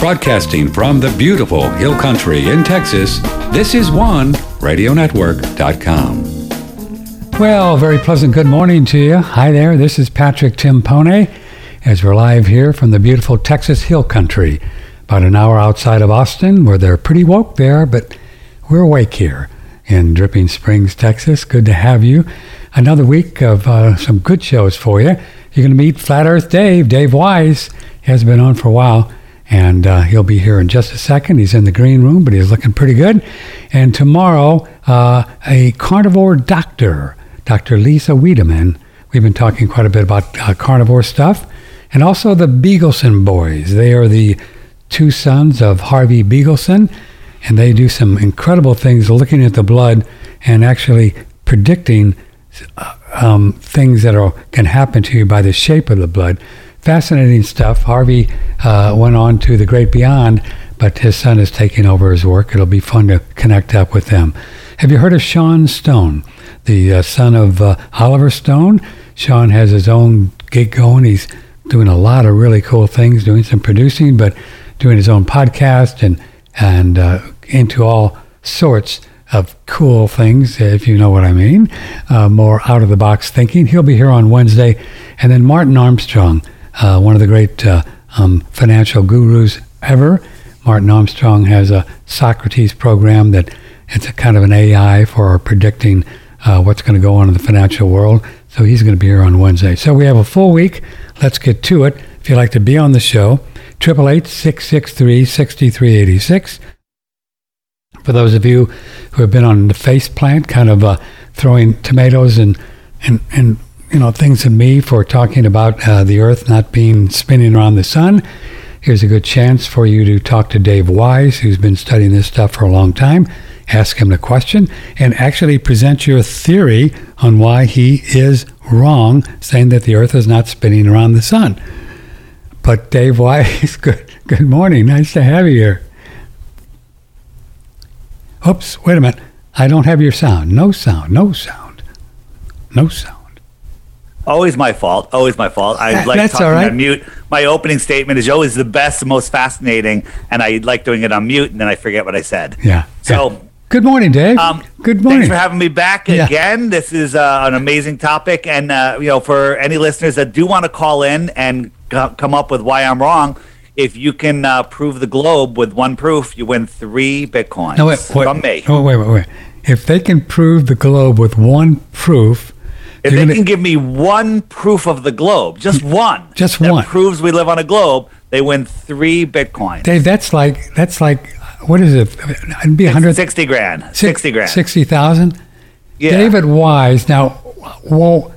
Broadcasting from the beautiful Hill Country in Texas, this is one radionetwork.com. Well, very pleasant good morning to you. Hi there, this is Patrick Timpone as we're live here from the beautiful Texas Hill Country, about an hour outside of Austin, where they're pretty woke there, but we're awake here in Dripping Springs, Texas. Good to have you. Another week of uh, some good shows for you. You're going to meet Flat Earth Dave, Dave Weiss. Has been on for a while, and uh, he'll be here in just a second. He's in the green room, but he's looking pretty good. And tomorrow, uh, a carnivore doctor, Dr. Lisa Wiedemann. We've been talking quite a bit about uh, carnivore stuff. And also the Bigelsen boys. They are the two sons of Harvey Bigelsen, and they do some incredible things looking at the blood and actually predicting uh, um, things that are, can happen to you by the shape of the blood. Fascinating stuff. Harvey uh, went on to the great beyond, but his son is taking over his work. It'll be fun to connect up with them. Have you heard of Sean Stone, the uh, son of uh, Oliver Stone? Sean has his own gig going. He's doing a lot of really cool things, doing some producing, but doing his own podcast and and uh, into all sorts of cool things, if you know what I mean. Uh, more out of the box thinking. He'll be here on Wednesday, and then Martin Armstrong, uh, one of the great uh, um, financial gurus ever. Martin Armstrong has a Socrates program that it's a kind of an AI for predicting uh, what's going to go on in the financial world. So he's going to be here on Wednesday. So we have a full week. Let's get to it. If you'd like to be on the show, 888-663-6386. For those of you who have been on the face plant, kind of uh, throwing tomatoes and, and, and you know things at me for talking about uh, the Earth not being spinning around the sun, here's a good chance for you to talk to Dave Weiss, who's been studying this stuff for a long time. Ask him the question and actually present your theory on why he is wrong, saying that the Earth is not spinning around the sun. But Dave Weiss, good good morning. Nice to have you here. Oops, wait a minute. I don't have your sound. No sound. No sound. No sound. Always my fault. Always my fault. I like That's talking right. on mute. My opening statement is always the best, the most fascinating, and I like doing it on mute, and then I forget what I said. Yeah. So. yeah. Good morning, Dave. Um, Good morning. Thanks for having me back Yeah. again. This is uh, an amazing topic, and uh, you know, for any listeners that do want to call in and co- come up with why I'm wrong, if you can uh, prove the globe with one proof, you win three bitcoins no, wait, wait, from me. Oh, wait, wait, wait. If they can prove the globe with one proof, If you're they gonna- can give me one proof of the globe, just one, Just that one. proves we live on a globe, they win three bitcoins. Dave, that's like that's like what is it? It'd be hundred Sixty grand. Sixty grand. Sixty thousand. Yeah. David Weiss. Now, well,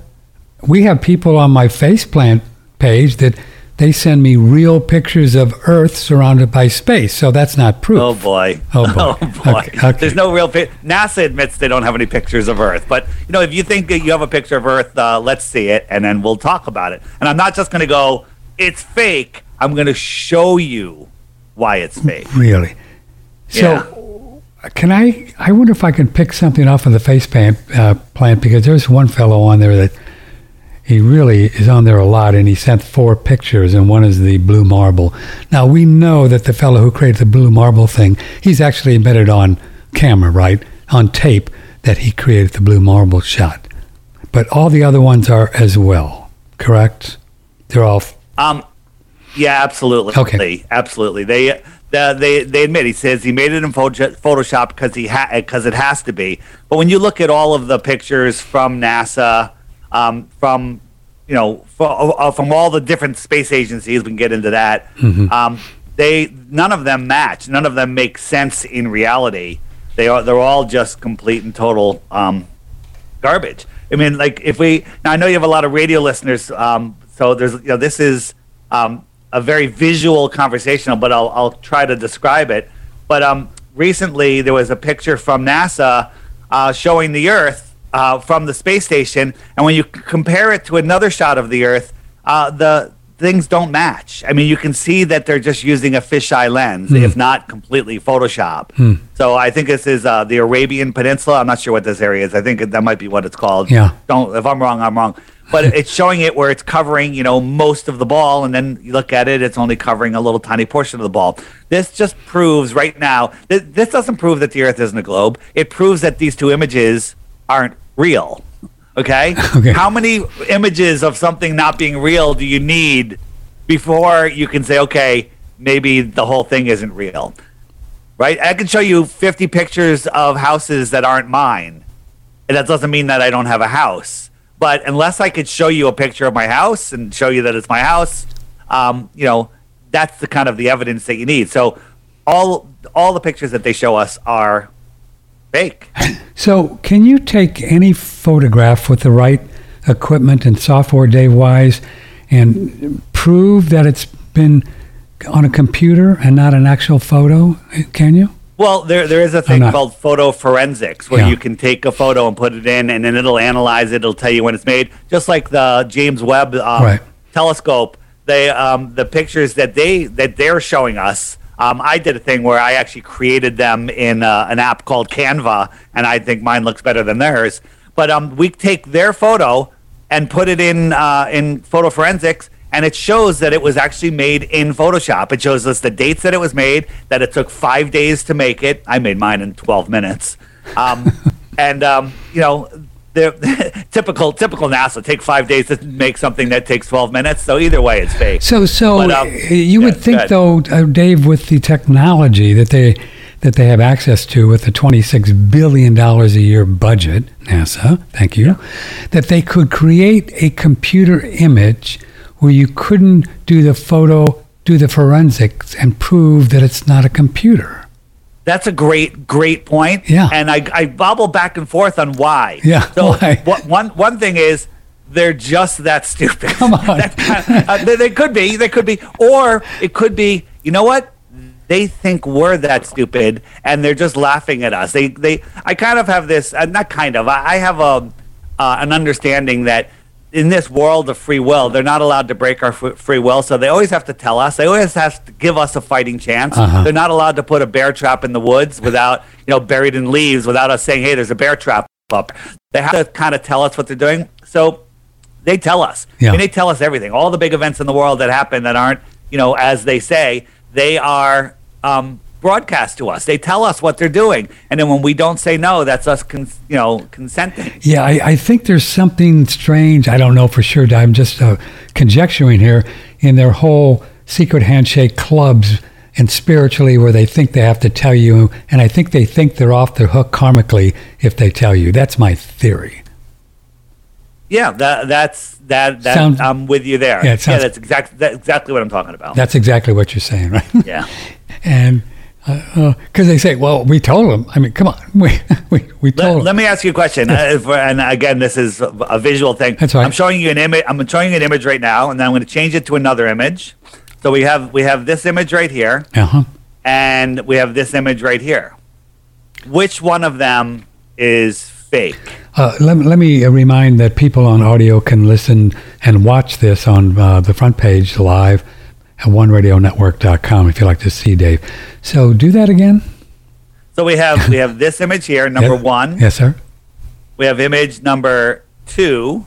we have people on my faceplant page that they send me real pictures of Earth surrounded by space. So that's not proof. Oh boy! Oh, boy. boy! Okay, okay. There's no real. Pi- NASA admits they don't have any pictures of Earth, but you know, if you think that you have a picture of Earth, uh, let's see it, and then we'll talk about it. And I'm not just going to go, "It's fake." I'm going to show you why it's fake. Really? So, can I? I wonder if I can pick something off of the face plant, uh, plant because there's one fellow on there that he really is on there a lot, and he sent four pictures, and one is the blue marble. Now we know that the fellow who created the blue marble thing, he's actually admitted on camera, right, on tape, that he created the blue marble shot. But all the other ones are as well, correct? They're all. Um, yeah, absolutely. Okay. absolutely. They. The, they they admit he says he made it in Photoshop because he ha- because it has to be. But when you look at all of the pictures from NASA, um, from you know fro- uh, from all the different space agencies, we can get into that. Um, they none of them match. None of them make sense in reality. They are they're all just complete and total um, garbage. I mean, like if we now I know you have a lot of radio listeners, um, so there's you know this is um, a very visual conversational, but I'll I'll try to describe it. But um, recently there was a picture from NASA uh, showing the Earth uh, from the space station, and when you compare it to another shot of the Earth, uh, the things don't match. I mean, you can see that they're just using a fisheye lens, Hmm. if not completely Photoshop. So I think this is uh, the Arabian Peninsula. I'm not sure what this area is. I think that might be what it's called. Yeah. Don't if I'm wrong, I'm wrong. But it's showing it where it's covering, you know, most of the ball, and then you look at it, it's only covering a little tiny portion of the ball. This just proves right now. This, this doesn't prove that the Earth isn't a globe. It proves that these two images aren't real. Okay. Okay. How many images of something not being real do you need before you can say, okay, maybe the whole thing isn't real? Right? I can show you 50 pictures of houses that aren't mine. And that doesn't mean that I don't have a house. But unless I could show you a picture of my house and show you that it's my house, um, you know, that's the kind of the evidence that you need. So all all the pictures that they show us are fake. So, can you take any photograph with the right equipment and software, Dave Weiss, and prove that it's been on a computer and not an actual photo? Can you? Well, there there is a thing called photo forensics where Yeah. you can take a photo and put it in, and then it'll analyze it. It'll tell you when it's made, just like the James Webb um, Right. telescope. They um, the pictures that they that they're showing us. Um, I did a thing where I actually created them in uh, an app called Canva, and I think mine looks better than theirs. But um, we take their photo and put it in uh, in photo forensics, and it shows that it was actually made in Photoshop. It shows us the dates that it was made, that it took five days to make it. I made mine in 12 minutes. Um, and, um, you know, they're, typical typical NASA take five days to make something that takes 12 minutes. So either way, it's fake. So, so But, um, you yeah, would think, though, uh, Dave, with the technology that they that they have access to with the twenty-six billion dollars a year budget, NASA, thank you, that they could create a computer image where you couldn't do the photo, do the forensics, and prove that it's not a computer. That's a great, great point. Yeah. And I, I bobble back and forth on why. Yeah, So why? What, one, one thing is they're just that stupid. Come on. That uh, they, they could be. They could be. Or it could be, you know what? They think we're that stupid and they're just laughing at us. They, they, I kind of have this, uh, not kind of, I, I have a, uh, an understanding that in this world of free will, they're not allowed to break our free will. So they always have to tell us. They always have to give us a fighting chance. Uh-huh. They're not allowed to put a bear trap in the woods without, you know, buried in leaves without us saying, hey, there's a bear trap up. They have to kind of tell us what they're doing. So they tell us. Yeah. I mean, they tell us everything. All the big events in the world that happen that aren't, you know, as they say, they are um, broadcast to us. They tell us what they're doing. And then when we don't say no, that's us, cons- you know, consenting. Yeah, I, I think there's something strange. I don't know for sure. I'm just uh, conjecturing here in their whole secret handshake clubs and spiritually where they think they have to tell you. And I think they think they're off the hook karmically if they tell you. That's my theory. Yeah, that, that's that. that Sounds- I'm with you there. Yeah, sounds- that's exactly that's exactly what I'm talking about. That's exactly what you're saying, right? yeah. and because they say, well, we told them. I mean, come on. We, we, we told Let, them. let me ask you a question. Uh, for, and again, this is a, visual thing. That's right. I'm showing you an image. I'm showing you an image right now, and then I'm going to change it to another image. So we have we have this image right here, uh-huh. and we have this image right here. Which one of them is fake? Uh, let, let me uh, remind that people on audio can listen and watch this on uh, the front page live at oneradionetwork.com if you'd like to see Dave. So do that again. So we have we have this image here, number one. Yes, sir. We have image number two,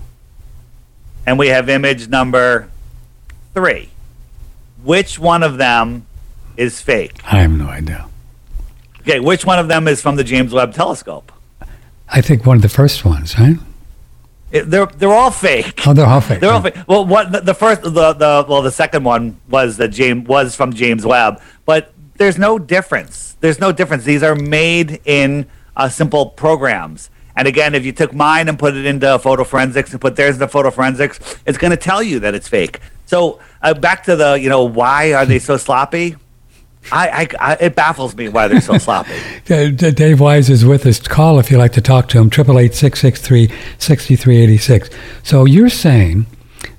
and we have image number three. Which one of them is fake? I have no idea. Okay, which one of them is from the James Webb Telescope? I think one of the first ones, right? They're they're all fake. Oh, they're all fake. They're all fake. Well, what the, the first the the well the second one was the James was from James Webb, but there's no difference. There's no difference. These are made in uh, simple programs. And again, if you took mine and put it into photo forensics and put theirs into photo forensics, it's going to tell you that it's fake. So uh, back to the you know why are they so sloppy? I, I, I it baffles me why they're so sloppy. Dave Weiss is with us. Call if you'd like to talk to him, 888-663-6386. So you're saying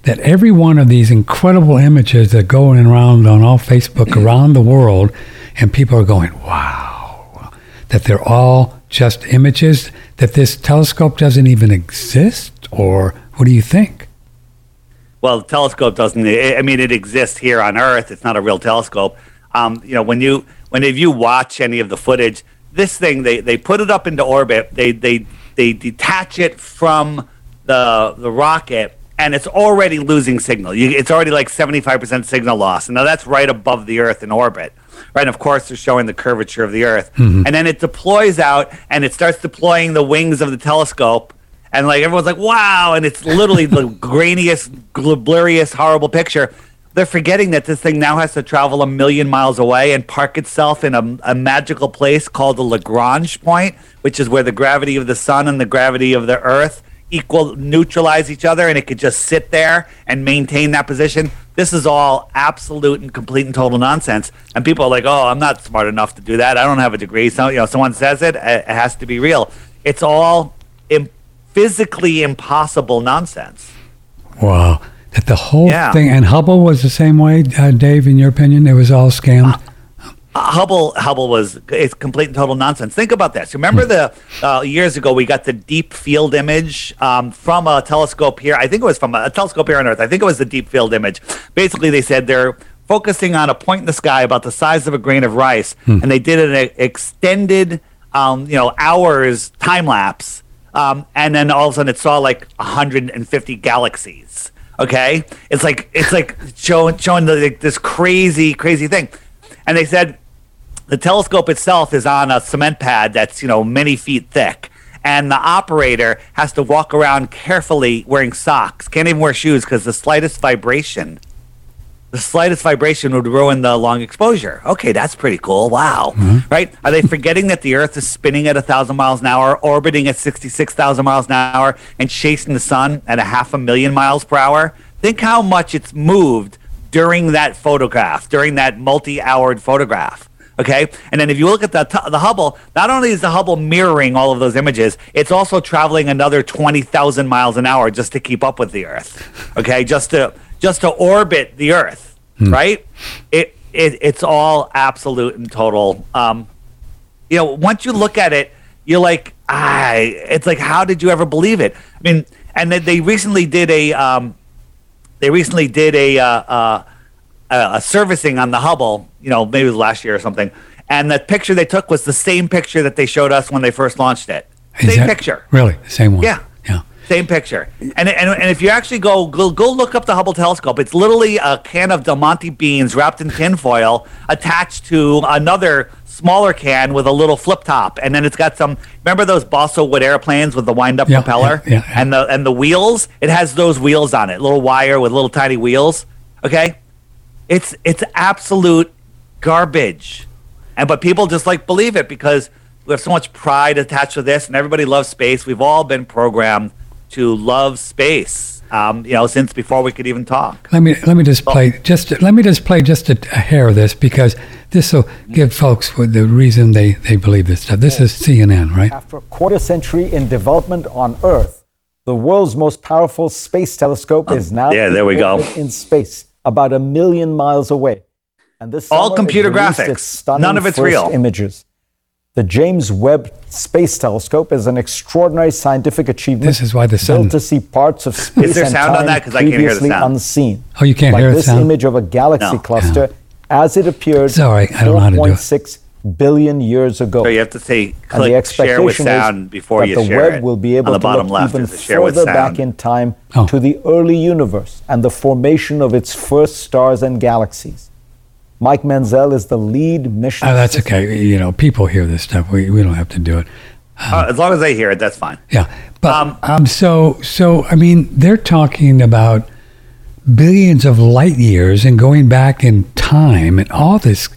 that every one of these incredible images that go around on all Facebook around the world, and people are going, wow, that they're all just images, that this telescope doesn't even exist? Or what do you think? well, the telescope doesn't. I mean, it exists here on Earth. It's not a real telescope. Um, you know, when you when if you watch any of the footage, this thing they, they put it up into orbit. They they they detach it from the the rocket, and it's already losing signal. You, it's already like seventy five percent signal loss. And now that's right above the Earth in orbit. Right, and of course they're showing the curvature of the Earth, and then it deploys out and it starts deploying the wings of the telescope, and like everyone's like, "Wow!" And it's literally the grainiest, blurriest, horrible picture. They're forgetting that this thing now has to travel a million miles away and park itself in a, a magical place called the Lagrange point, which is where the gravity of the sun and the gravity of the Earth equal neutralize each other, and it could just sit there and maintain that position. This is all absolute and complete and total nonsense. And people are like, "Oh, I'm not smart enough to do that. I don't have a degree." So you know, someone says it, it has to be real. It's all Im- physically impossible nonsense. Wow. That the whole Yeah. thing, and Hubble was the same way, uh, Dave, in your opinion? It was all scammed? Uh, Hubble Hubble was it's complete and total nonsense. Think about this. Remember the uh, years ago we got the deep field image um, from a telescope here. I think it was from a, a telescope here on Earth. I think it was the deep field image. Basically, they said they're focusing on a point in the sky about the size of a grain of rice, and they did an extended, um, you know, hours time lapse, um, and then all of a sudden it saw like 150 galaxies. Okay, it's like it's like showing showing the, like, this crazy crazy thing, and they said the telescope itself is on a cement pad that's you know many feet thick. And the operator has to walk around carefully wearing socks. Can't even wear shoes because the slightest vibration the slightest vibration would ruin the long exposure. Okay that's pretty cool. Wow. Mm-hmm. Right? Are they forgetting that the earth is spinning at a thousand miles an hour orbiting at 66000 miles an hour and chasing the sun at a half a million miles per hour? Think how much it's moved during that photograph during that multi-houred photograph. Okay, and then if you look at the t- the Hubble, not only is the Hubble mirroring all of those images, it's also traveling another twenty thousand miles an hour just to keep up with the Earth. Okay, just to just to orbit the Earth, right? It, it it's all absolute and total. Um, you know, once you look at it, you're like, ah, it's like, how did you ever believe it? I mean, and then they recently did a um, they recently did a uh, uh, a, a servicing on the Hubble, you know, maybe it was last year or something. And the picture they took was the same picture that they showed us when they first launched it. Is Same that- picture. Really? The same one? Yeah. Same picture. And, and and if you actually go, go go look up the Hubble telescope, it's literally a can of Del Monte beans wrapped in tinfoil attached to another smaller can with a little flip top, and then it's got some. Remember those balsa wood airplanes with the wind up Yeah, propeller yeah, yeah. and the and the wheels? It has those wheels on it, little wire with little tiny wheels. Okay, it's it's absolute garbage, and but people just like believe it because we have so much pride attached to this, and everybody loves space. We've all been programmed to love space, um, you know, since before we could even talk. Let me let me just play just let me just play just a, a hair of this because this will give folks the reason they, they believe this stuff. This is CNN, right? After a quarter century in development on Earth, the world's most powerful space telescope is now yeah, there we go. in space, about a million miles away. And this All computer graphics. None of it's real. Images. The James Webb Space Telescope is an extraordinary scientific achievement. This is why the sun- built to see parts of space there and sound on time that? 'Cause I can't hear the previously sound. unseen. Oh, you can't like hear the this sound? image of a galaxy No. cluster as it appeared It's all right. I don't know how to do it. 4.6 billion years ago. So you have to say And the click share with sound is before that you the share web it. will be able to look left even is the share with further back in time Oh. to the early universe and the formation of its first stars and galaxies. Mike Menzel is the lead mission. Oh, that's assistant. okay. You know, people hear this stuff. We, we don't have to do it. Uh, as long as they hear it, that's fine. Yeah, but Um, um, so so I mean, they're talking about billions of light years and going back in time and all this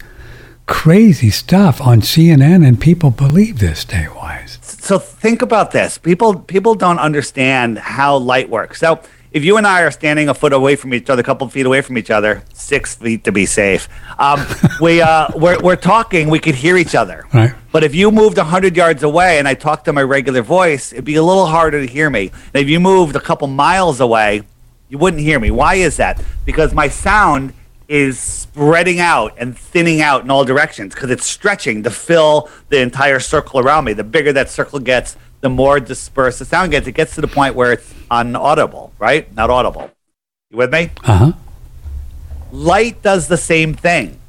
crazy stuff on CNN, and people believe this, Dave Weiss. so think about this. People people don't understand how light works. So if you and I are standing a foot away from each other, a couple feet away from each other, six feet to be safe, um, we uh, we're, we're talking. We could hear each other. Right. But if you moved hundred yards away and I talked to my regular voice, it'd be a little harder to hear me. And if you moved a couple miles away, you wouldn't hear me. Why is that? Because my sound is spreading out and thinning out in all directions because it's stretching to fill the entire circle around me. The bigger that circle gets, the more dispersed the sound gets. It gets to the point where it's unaudible, right? Not audible. You with me? Uh huh. Light does the same thing.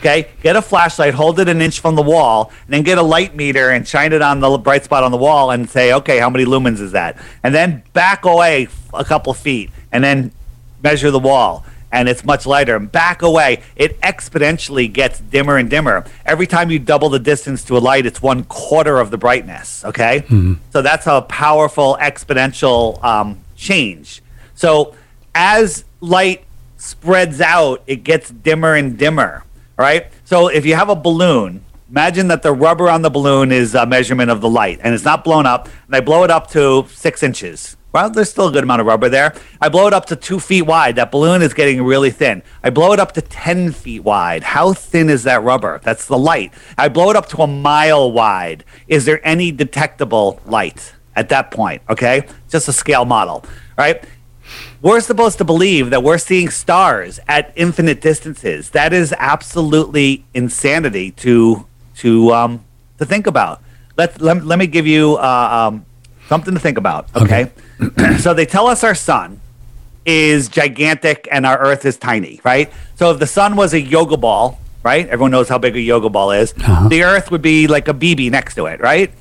Okay, get a flashlight, hold it an inch from the wall, and then get a light meter and shine it on the bright spot on the wall and say, okay, how many lumens is that? And then back away a couple feet and then measure the wall. And it's much lighter. And back away, it exponentially gets dimmer and dimmer. Every time you double the distance to a light, it's one quarter of the brightness. Okay, so that's a powerful exponential um, change. So as light spreads out, it gets dimmer and dimmer. Right. So if you have a balloon, imagine that the rubber on the balloon is a measurement of the light, and it's not blown up. And I blow it up to six inches. Well, there's still a good amount of rubber there. I blow it up to two feet wide. That balloon is getting really thin. I blow it up to 10 feet wide. How thin is that rubber? That's the light. I blow it up to a mile wide. Is there any detectable light at that point? Okay. Just a scale model. Right we're supposed to believe that we're seeing stars at infinite distances. That is absolutely insanity to to um, to think about. Let let, let me give you uh, um, something to think about. Okay, so they tell us our sun is gigantic and our Earth is tiny, right? So if the sun was a yoga ball, right? Everyone knows how big a yoga ball is. Uh-huh. The Earth would be like a BB next to it, right?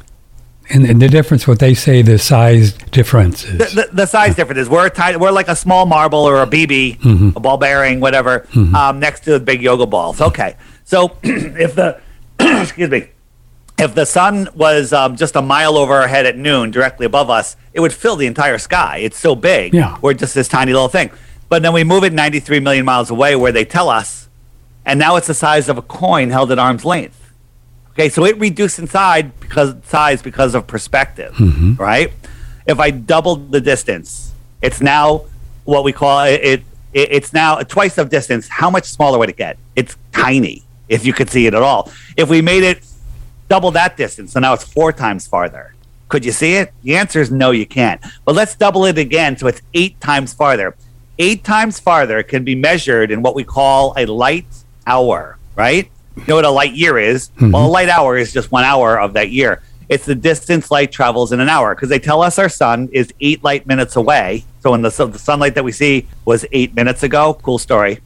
And, and the difference, what they say, the size difference is. the, the, the size difference is we're a tiny, we're like a small marble or a BB, a ball bearing, whatever, um, next to the big yoga balls. Okay, so if the excuse me, if the sun was um, just a mile over our head at noon, directly above us, it would fill the entire sky. It's so big. Yeah. we're just this tiny little thing. But then we move it 93 million miles away, where they tell us, and now it's the size of a coin held at arm's length. Okay, so it reduced inside because size because of perspective, right? If I doubled the distance, it's now what we call it, it. It's now twice of distance. How much smaller would it get? It's tiny, if you could see it at all. If we made it double that distance, so now it's four times farther. Could you see it? The answer is no, you can't. But let's double it again, so it's eight times farther. Eight times farther can be measured in what we call a light hour, right? You know what a light year is? Mm-hmm. Well, a light hour is just one hour of that year. It's the distance light travels in an hour because they tell us our sun is eight light minutes away. So when the, so the sunlight that we see was eight minutes ago, cool story,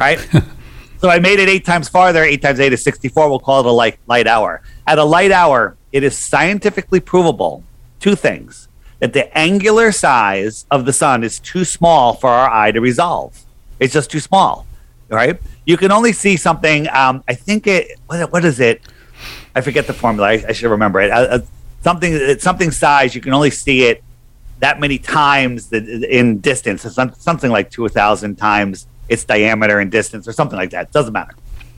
right? so I made it eight times farther. Eight times eight is 64. We'll call it a light, light hour. At a light hour, it is scientifically provable two things that the angular size of the sun is too small for our eye to resolve. It's just too small, right? You can only see something. Um, I think it. What, what is it? I forget the formula. I, I should remember it. Uh, uh, something. It's something size. You can only see it that many times in distance. Something like two thousand times its diameter and distance, or something like that. Doesn't matter.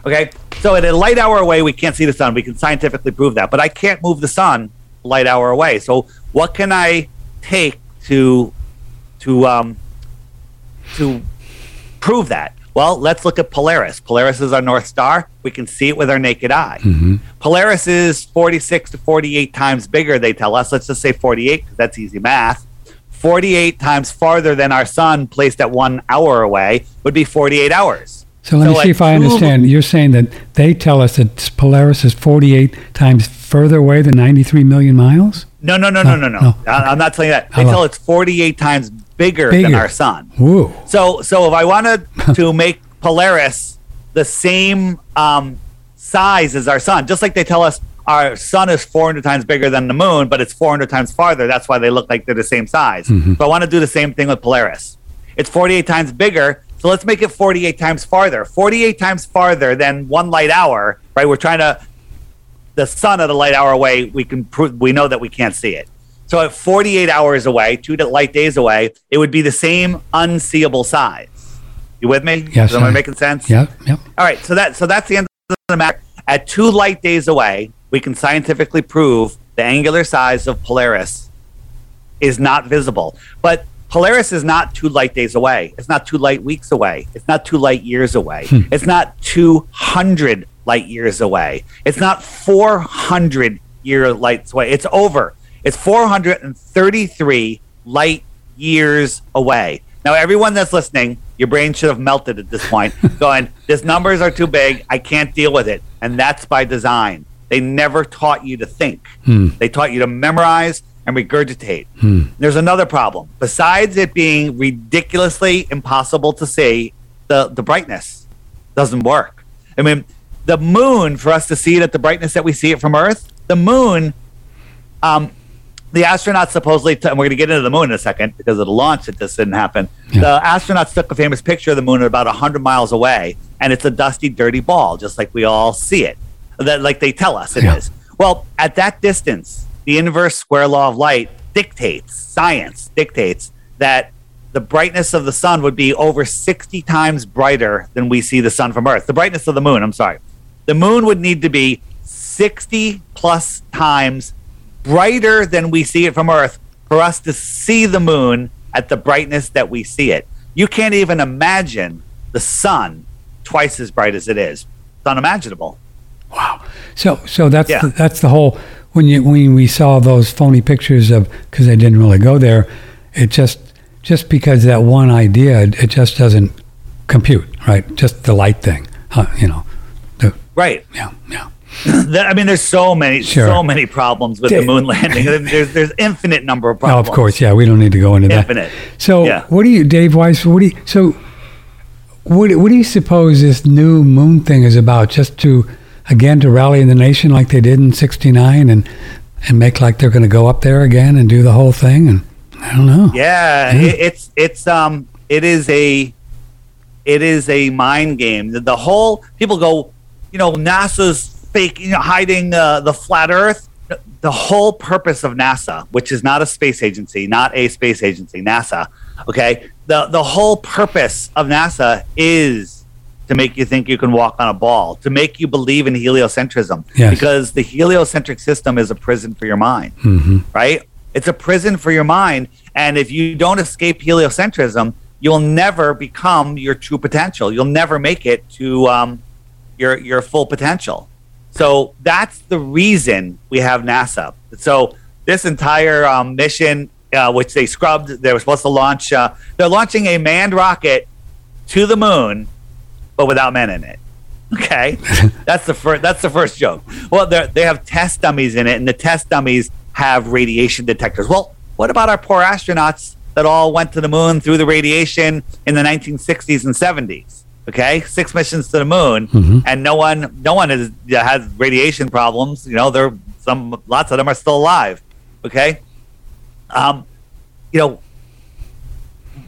Okay. So at a light hour away, we can't see the sun. We can scientifically prove that, but I can't move the sun light hour away. So what can I take to to um to prove that? Well, let's look at Polaris. Polaris is our North Star. We can see it with our naked eye. Polaris is 46 to 48 times bigger, they tell us. Let's just say 48 because that's easy math. 48 times farther than our sun, placed at one hour away, would be 48 hours. So let me So see if I understand. You're saying that they tell us that Polaris is 48 times further away than 93 million miles? No, no, no, no, no, no. no. I- I'm not telling you that. They tell it's 48 times bigger, than our sun. Whoa. So, so if I wanted to make Polaris the same um, size as our sun, just like they tell us our sun is 400 times bigger than the moon, but it's 400 times farther. That's why they look like they're the same size. Mm-hmm. So I want to do the same thing with Polaris. It's 48 times bigger. So let's make it 48 times farther. 48 times farther than one light hour, right? We're trying to the sun at a light hour away, we can prove we know that we can't see it. So at 48 hours away, two light days away, it would be the same unseeable size. You with me? Yes, Am I making sense? Yep, yep. All right. So that so that's the end of the matter. At two light days away, we can scientifically prove the angular size of Polaris is not visible. But Polaris is not two light days away. It's not two light weeks away. It's not two light years away. Hmm. It's not 200 light years away. It's not 400 year lights away. It's over. It's 433 light years away. Now, everyone that's listening, your brain should have melted at this point, going, These numbers are too big. I can't deal with it. And that's by design. They never taught you to think, they taught you to memorize and regurgitate. There's another problem. Besides it being ridiculously impossible to see, the, the brightness doesn't work. I mean, the moon, for us to see it at the brightness that we see it from Earth, the moon, um, the astronauts supposedly, t- and we're going to get into the moon in a second because of the launch that this didn't happen. Yeah. The astronauts took a famous picture of the moon at about 100 miles away, and it's a dusty, dirty ball, just like we all see it, that like they tell us it is. Yeah. Well, at that distance, the inverse square law of light dictates, science dictates that the brightness of the sun would be over 60 times brighter than we see the sun from Earth. The brightness of the moon, I'm sorry. The moon would need to be 60 plus times brighter than we see it from Earth for us to see the moon at the brightness that we see it. You can't even imagine the sun twice as bright as it is. It's unimaginable. Wow. So so that's Yeah. the, that's the whole when you when we saw those phony pictures of because they didn't really go there, it just just because that one idea it just doesn't compute, right? Just the light thing, huh, you know. The, Right. yeah, yeah. That- I mean, there's so many, Sure. so many problems with the moon landing. There's, there's infinite number of problems. Oh, of course, yeah. We don't need to go into that. Infinite. So, Yeah. what do you, Dave Weiss? What do you? So, what what do you suppose this new moon thing is about? Just to again to rally the nation like they did in '69 and and make like they're going to go up there again and do the whole thing? And I don't know. Yeah, Yeah. It, it's it's um it is a it is a mind game. The, the whole people go, you know, NASA's fake, you know, hiding uh, the flat Earth. The whole purpose of NASA, which is not a space agency, not a space agency, NASA. Okay, the the whole purpose of NASA is to make you think you can walk on a ball, to make you believe in heliocentrism, Yes. because the heliocentric system is a prison for your mind hmm right? It's a prison for your mind. And if you don't escape heliocentrism, you'll never become your true potential. You'll never make it to um, your your full potential. So that's the reason we have NASA. So this entire um, mission, uh, which they scrubbed, they were supposed to launch. Uh, they're launching a manned rocket to the moon, but without men in it. Okay, that's the first. That's the first joke. Well, they they have test dummies in it, and the test dummies have radiation detectors. Well, what about our poor astronauts that all went to the moon through the radiation in the 1960s and 70s? Okay, six missions to the moon, and no one, no one has has radiation problems. You know, there some lots of them are still alive. Okay, um, you know,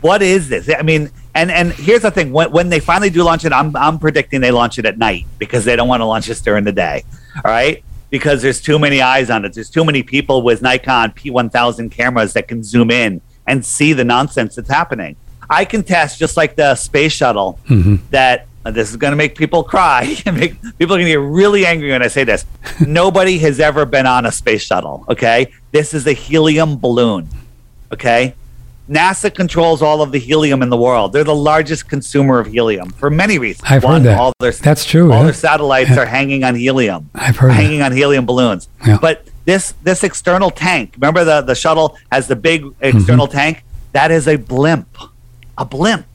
what is this? I mean, and and here's the thing: when, when they finally do launch it, I'm I'm predicting they launch it at night because they don't want to launch this during the day. All right, because there's too many eyes on it. There's too many people with Nikon P1000 cameras that can zoom in and see the nonsense that's happening. I can test just like the space shuttle mm-hmm. that and this is going to make people cry make people are going to get really angry when I say this. Nobody has ever been on a space shuttle. Okay, this is a helium balloon. Okay, NASA controls all of the helium in the world. They're the largest consumer of helium for many reasons. I've heard that. All their, That's true, All yeah. their satellites are hanging on helium. I've heard that. hanging on helium balloons. Yeah. But this this external tank, remember the the shuttle has the big external Mm-hmm. tank. That is a blimp, a blimp,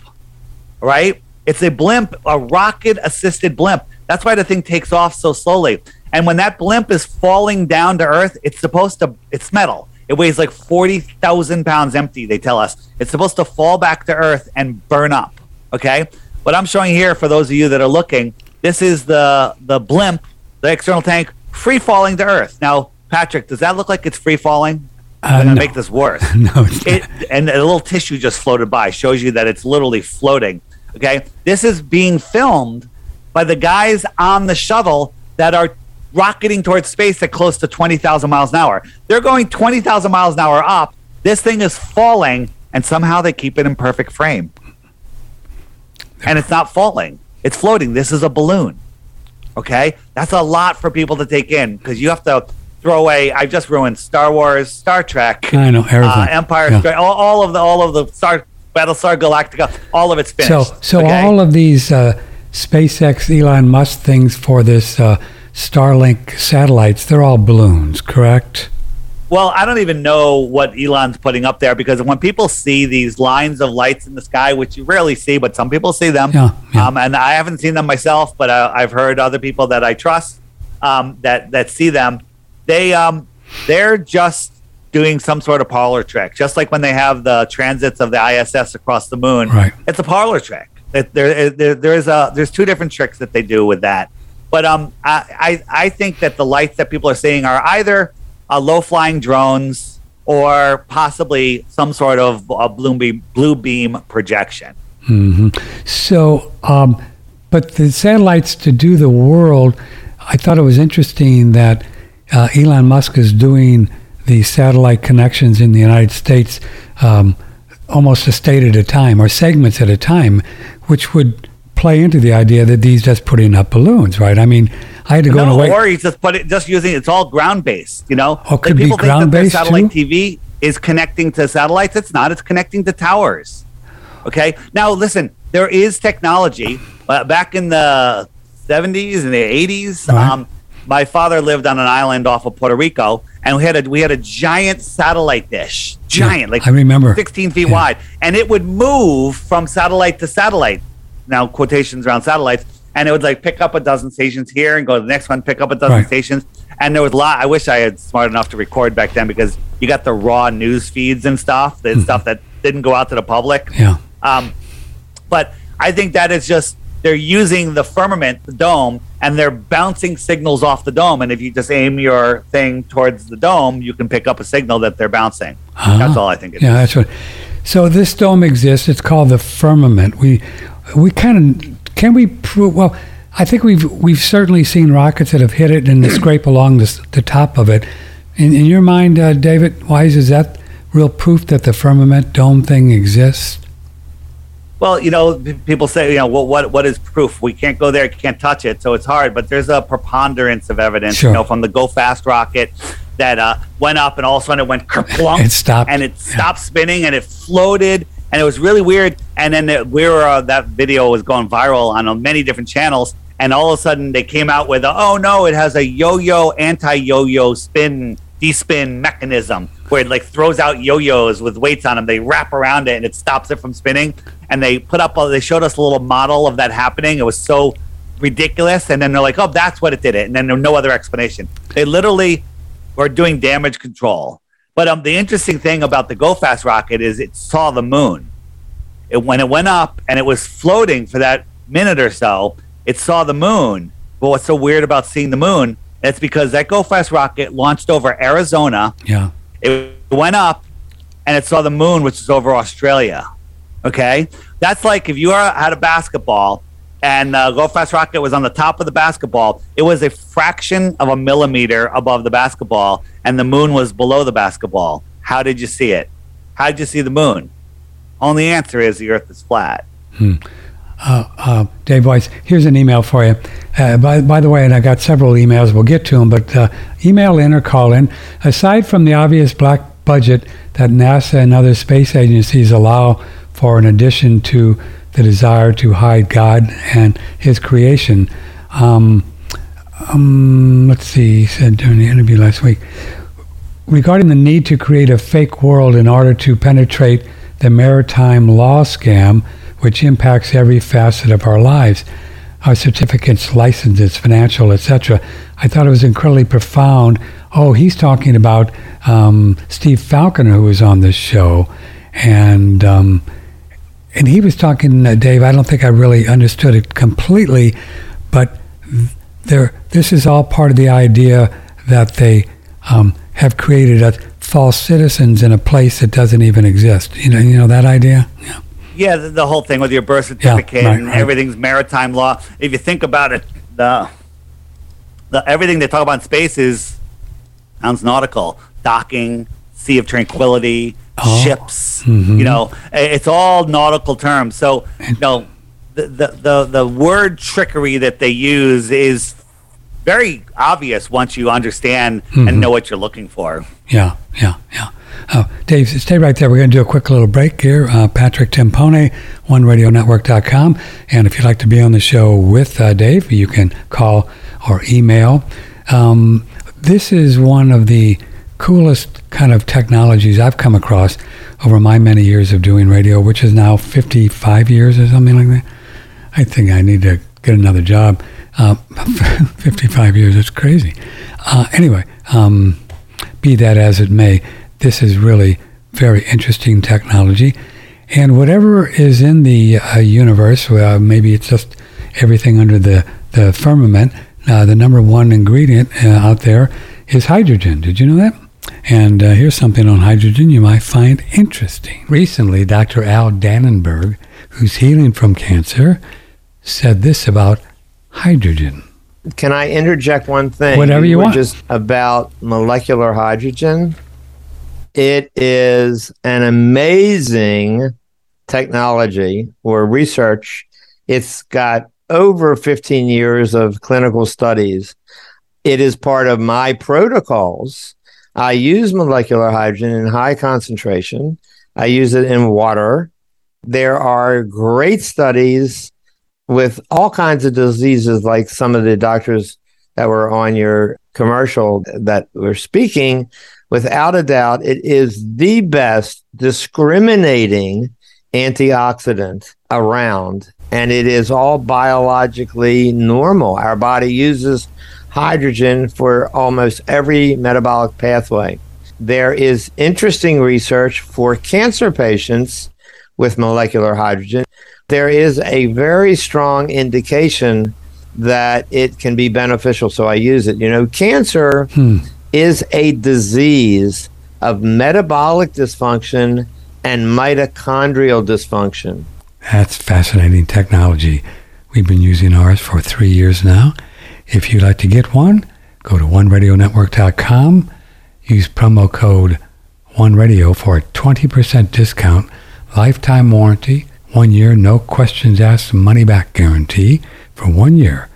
right? It's a blimp, a rocket assisted blimp. That's why the thing takes off so slowly. And when that blimp is falling down to Earth, it's supposed to. It's metal. It weighs like forty thousand pounds empty. They tell us it's supposed to fall back to Earth and burn up. Okay. What I'm showing here for those of you that are looking, this is the the blimp, the external tank, free falling to Earth. Now, Patrick, does that look like it's free falling? Uh, I'm gonna no. make this worse. No, it, and a little tissue just floated by shows you that it's literally floating. Okay, this is being filmed by the guys on the shuttle that are rocketing towards space at close to 20,000 miles an hour. They're going 20,000 miles an hour up. This thing is falling, and somehow they keep it in perfect frame. And it's not falling, it's floating. This is a balloon. Okay, that's a lot for people to take in because you have to throw away. I've just ruined Star Wars, Star Trek, I know everything. uh, Empire, Yeah. All, all of the all of the Star Battlestar Galactica, all of it's finished. So, so okay? all of these uh, SpaceX, Elon Musk things for this uh, Starlink satellites, they're all balloons, correct? well, I don't even know what Elon's putting up there because when people see these lines of lights in the sky, which you rarely see, but some people see them, Yeah, yeah. Um, and I haven't seen them myself, but uh, I've heard other people that I trust um, that that see them. They um, they're just doing some sort of parlor trick, just like when they have the transits of the ISS across the moon. Right. It's a parlor trick. It, there, there, there's a there's two different tricks that they do with that. But um, I, I, I think that the lights that people are seeing are either uh, low flying drones or possibly some sort of uh, blue beam blue beam projection. So, um, but the satellites to do the world, I thought it was interesting that uh, Elon Musk is doing the satellite connections in the United States um, almost a state at a time or segments at a time, which would play into the idea that he's just putting up balloons, right? I mean, I had to go No, away. or he's just put it just using it's all ground based. You know, Oh, could be people think that ground-based, satellite too? TV is connecting to satellites. It's not. It's connecting to towers. Okay. Now listen, there is technology. Uh, back in the seventies and the eighties, Right. um, my father lived on an island off of Puerto Rico, and we had a we had a giant satellite dish, giant, like I remember. sixteen feet Yeah. wide, and it would move from satellite to satellite. Now quotations around satellites, and it would like pick up a dozen stations here and go to the next one, pick up a dozen Right. stations, and there was a lot. I wish I had smart enough to record back then because you got the raw news feeds and stuff, Mm-hmm. stuff that didn't go out to the public. Yeah. Um, but I think that is just they're using the firmament, the dome, and they're bouncing signals off the dome. And if you just aim your thing towards the dome, you can pick up a signal that they're bouncing. That's all I think it is. Yeah, that's what. So this dome exists. It's called the firmament. We we kind of can we prove? Well, I think we've we've certainly seen rockets that have hit it and scrape along the, the top of it. In, in your mind, uh, David Weiss, is that real proof that the firmament dome thing exists? Well, you know, people say, you know, well, what what is proof? We can't go there, can't touch it, so it's hard. But there's a preponderance of evidence, Sure. you know, from the Go Fast rocket that uh, went up, and all of a sudden it went kerplunk, It stopped. and it stopped spinning, and it floated, and it was really weird. And then we were uh, that video was going viral on uh, many different channels, and all of a sudden they came out with, oh no, it has a yo-yo, anti-yo-yo spin despin mechanism where it like throws out yo-yos with weights on them. They wrap around it and it stops it from spinning. And they put up, a, they showed us a little model of that happening. It was so ridiculous. And then they're like, oh, that's what it did it. And then no other explanation. They literally were doing damage control. But um, the interesting thing about the Go Fast rocket is it saw the moon. It, when it went up and it was floating for that minute or so, it saw the moon. But what's so weird about seeing the moon? That's because that Go Fast rocket launched over Arizona. Yeah. It went up and it saw the moon, which is over Australia. Okay. That's like if you are, had a basketball and uh, Go Fast Rocket was on the top of the basketball, it was a fraction of a millimeter above the basketball, and the moon was below the basketball. How did you see it? How did you see the moon? Only answer is the Earth is flat. uh, Dave Weiss, here's an email for you. Uh, by, by the way, and I got several emails, we'll get to them, but uh, email in or call in. Aside from the obvious black budget that NASA and other space agencies allow for in addition to the desire to hide God and His creation, um, um, let's see, he said during the interview last week, regarding the need to create a fake world in order to penetrate the maritime law scam, which impacts every facet of our lives, our certificates, licenses, financial, etc. I thought it was incredibly profound. Oh, he's talking about um, Steve Falconer, who was on this show, and um, and he was talking, uh, Dave. I don't think I really understood it completely, but there, this is all part of the idea that they um, have created a false citizens in a place that doesn't even exist. You know, you know that idea. Yeah. Yeah, the, the whole thing with your birth certificate right, and right. everything's maritime law. If you think about it, the the everything they talk about in space is sounds nautical, docking, sea of tranquility, Oh. ships. You know, it's all nautical terms. So, you know, the, the the the word trickery that they use is very obvious once you understand and know what you're looking for. Yeah, yeah, yeah. Oh, Dave, stay right there. We're going to do a quick little break here. Uh, Patrick Timpone, OneRadioNetwork.com. And if you'd like to be on the show with uh, Dave, you can call or email. Um, this is one of the coolest kind of technologies I've come across over my many years of doing radio, which is now 55 years or something like that. I think I need to get another job. Uh, 55 years, it's crazy. Uh, anyway, um, be that as it may, this is really very interesting technology. And whatever is in the uh, universe, maybe it's just everything under the, the firmament, uh, the number one ingredient uh, out there is hydrogen. Did you know that? And uh, here's something on hydrogen you might find interesting. Recently, Dr. Al Danenberg, who's healing from cancer, said this about hydrogen. Can I interject one thing? Whatever you were want. Just about molecular hydrogen. It is an amazing technology or research. It's got over 15 years of clinical studies. It is part of my protocols. I use molecular hydrogen in high concentration. I use it in water. There are great studies with all kinds of diseases, like some of the doctors that were on your commercial that were speaking. Without a doubt, it is the best discriminating antioxidant around, and it is all biologically normal. Our body uses hydrogen for almost every metabolic pathway. There is interesting research for cancer patients with molecular hydrogen. There is a very strong indication that it can be beneficial, so I use it. You know, cancer hmm. is a disease of metabolic dysfunction and mitochondrial dysfunction. That's fascinating technology. We've been using ours for three years now. If you'd like to get one, go to oneradionetwork.com, use promo code OneRadio for a 20% discount, lifetime warranty, one year, no questions asked, money back guarantee for one year.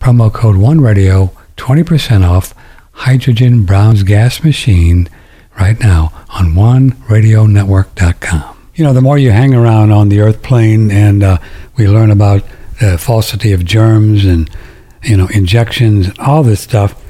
Promo code OneRadio, 20% off hydrogen Brown's gas machine right now on oneradionetwork.com. You know, the more you hang around on the earth plane and uh, we learn about the falsity of germs and, you know, injections all this stuff,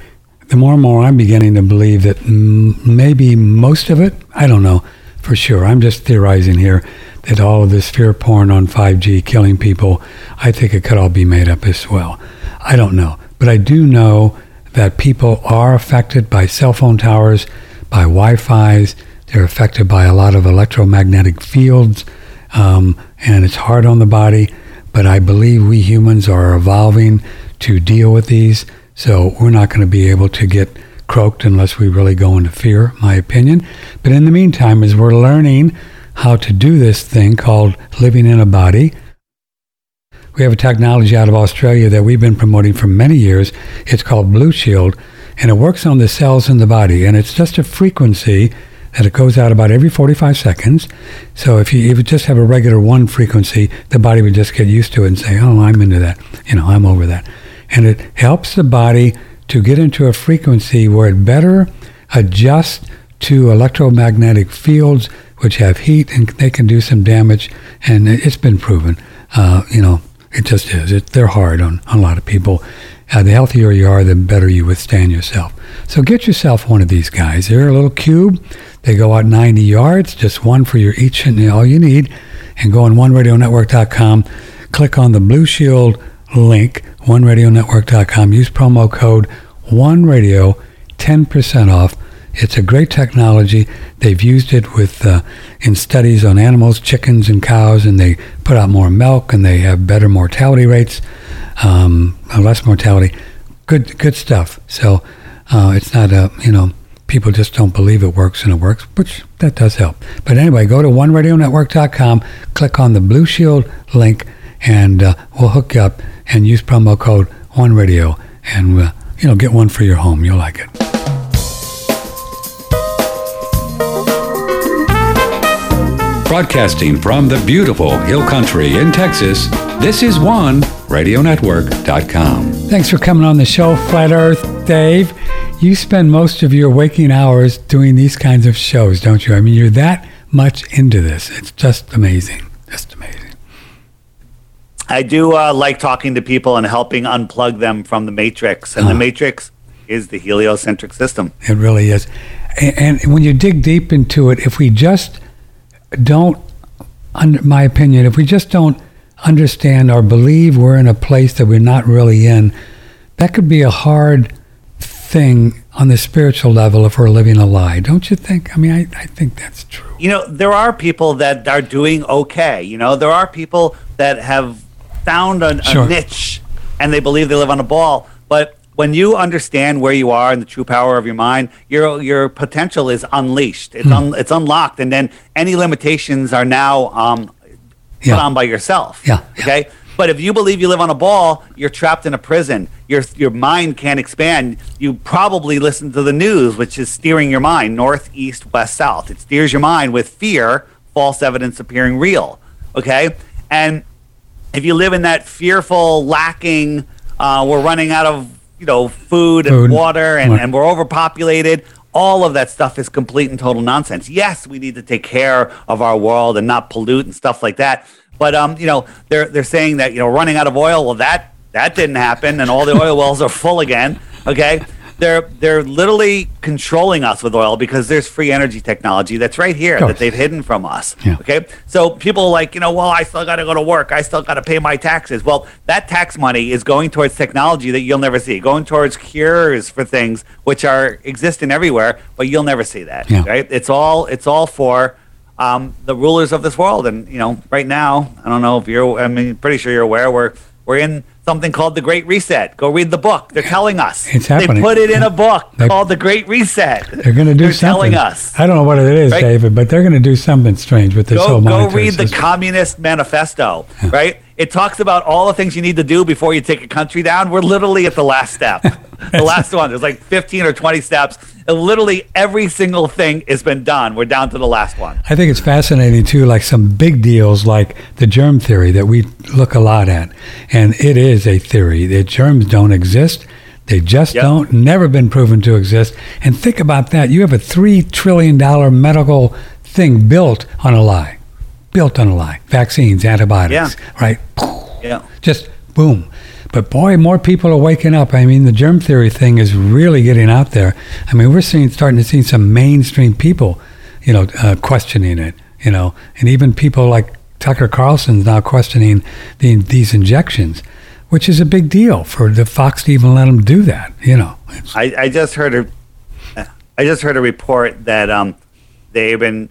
the more and more I'm beginning to believe that mm, maybe most of it, I don't know for sure, I'm just theorizing here, that all of this fear porn on 5G killing people, I think it could all be made up as well. I don't know. But I do know that people are affected by cell phone towers, by Wi Fi's, they're affected by a lot of electromagnetic fields, um, and it's hard on the body. But I believe we humans are evolving to deal with these, so we're not going to be able to get croaked unless we really go into fear, my opinion. But in the meantime, as we're learning how to do this thing called living in a body, we have a technology out of Australia that we've been promoting for many years. It's called Blue Shield, and it works on the cells in the body. And it's just a frequency that it goes out about every 45 seconds. So if you, if you just have a regular one frequency, the body would just get used to it and say, oh, I'm into that. You know, I'm over that. And it helps the body to get into a frequency where it better adjusts to electromagnetic fields, which have heat and they can do some damage. And it- it's been proven. Uh, you know, it just is. It, they're hard on, on a lot of people. Uh, the healthier you are, the better you withstand yourself. So get yourself one of these guys. They're a little cube. They go out 90 yards, just one for your each and all you need. And go on oneradionetwork.com, click on the Blue Shield link, oneradionetwork.com. Use promo code OneRadio, 10% off. It's a great technology. They've used it with uh, in studies on animals, chickens and cows, and they put out more milk and they have better mortality rates, um, less mortality. Good, good stuff. So uh, it's not a you know people just don't believe it works and it works, which that does help. But anyway, go to oneradionetwork.com, click on the Blue Shield link, and uh, we'll hook you up and use promo code OneRadio, and uh, you know get one for your home. You'll like it. Broadcasting from the beautiful Hill Country in Texas, this is OneRadioNetwork.com. Thanks for coming on the show, Flat Earth Dave. You spend most of your waking hours doing these kinds of shows, don't you? I mean, you're that much into this. It's just amazing. Just amazing. I do uh, like talking to people and helping unplug them from the matrix, and the matrix is the heliocentric system. It really is. And, and when you dig deep into it, if we just don't, under my opinion, if we just don't understand or believe we're in a place that we're not really in, that could be a hard thing on the spiritual level if we're living a lie. Don't you think? I mean, I, I think that's true. You know, there are people that are doing okay. You know, there are people that have found a, Sure. a niche and they believe they live on a ball. But when you understand where you are and the true power of your mind, your your potential is unleashed. It's un, it's unlocked, and then any limitations are now um, Yeah. put on by yourself. Yeah, yeah. Okay. But if you believe you live on a ball, you're trapped in a prison. Your your mind can't expand. You probably listen to the news, which is steering your mind north, east, west, south. It steers your mind with fear, false evidence appearing real. Okay, and if you live in that fearful, lacking, uh, we're running out of you know food and Food. water, and, and we're overpopulated. All of that stuff is complete and total nonsense. Yes, we need to take care of our world and not pollute and stuff like that. But um, you know, they're they're saying that you know running out of oil. Well, that that didn't happen, and all the oil wells are full again. Okay, they're they're literally controlling us with oil because there's free energy technology that's right here that they've hidden from us. Yeah. Okay, so people like you know, well, I still got to go to work. I still got to pay my taxes. Well, that tax money is going towards technology that you'll never see, going towards cures for things which are existing everywhere, but you'll never see that. Yeah. Right? It's all it's all for um, the rulers of this world. And you know, right now, I don't know if you're. I mean, pretty sure you're aware we're we're in something called the Great Reset. Go read the book. They're telling us. It's happening. They put it in a book They- called the Great Reset. They're going to do They're something. telling us. I don't know what it is, Right? David, but they're going to do something strange with this Go, whole go read the. Communist Manifesto, right? It talks about all the things you need to do before you take a country down. We're literally at the last step. the last one. There's like 15 or 20 steps. And literally every single thing has been done. We're down to the last one. I think it's fascinating too, like some big deals like the germ theory that we look a lot at. And it is a theory that germs don't exist. They just Yep. don't, never been proven to exist. And think about that. You have a $3 trillion medical thing built on a lie. Built on a lie. Vaccines, antibiotics, Yeah. right? Yeah. Just boom. But boy, more people are waking up. I mean, the germ theory thing is really getting out there. I mean, we're seeing starting to see some mainstream people, you know, uh, questioning it. You know, and even people like Tucker Carlson's now questioning the, these injections, which is a big deal for the Fox to even let them do that. You know, I, I just heard a, I just heard a report that um, they've been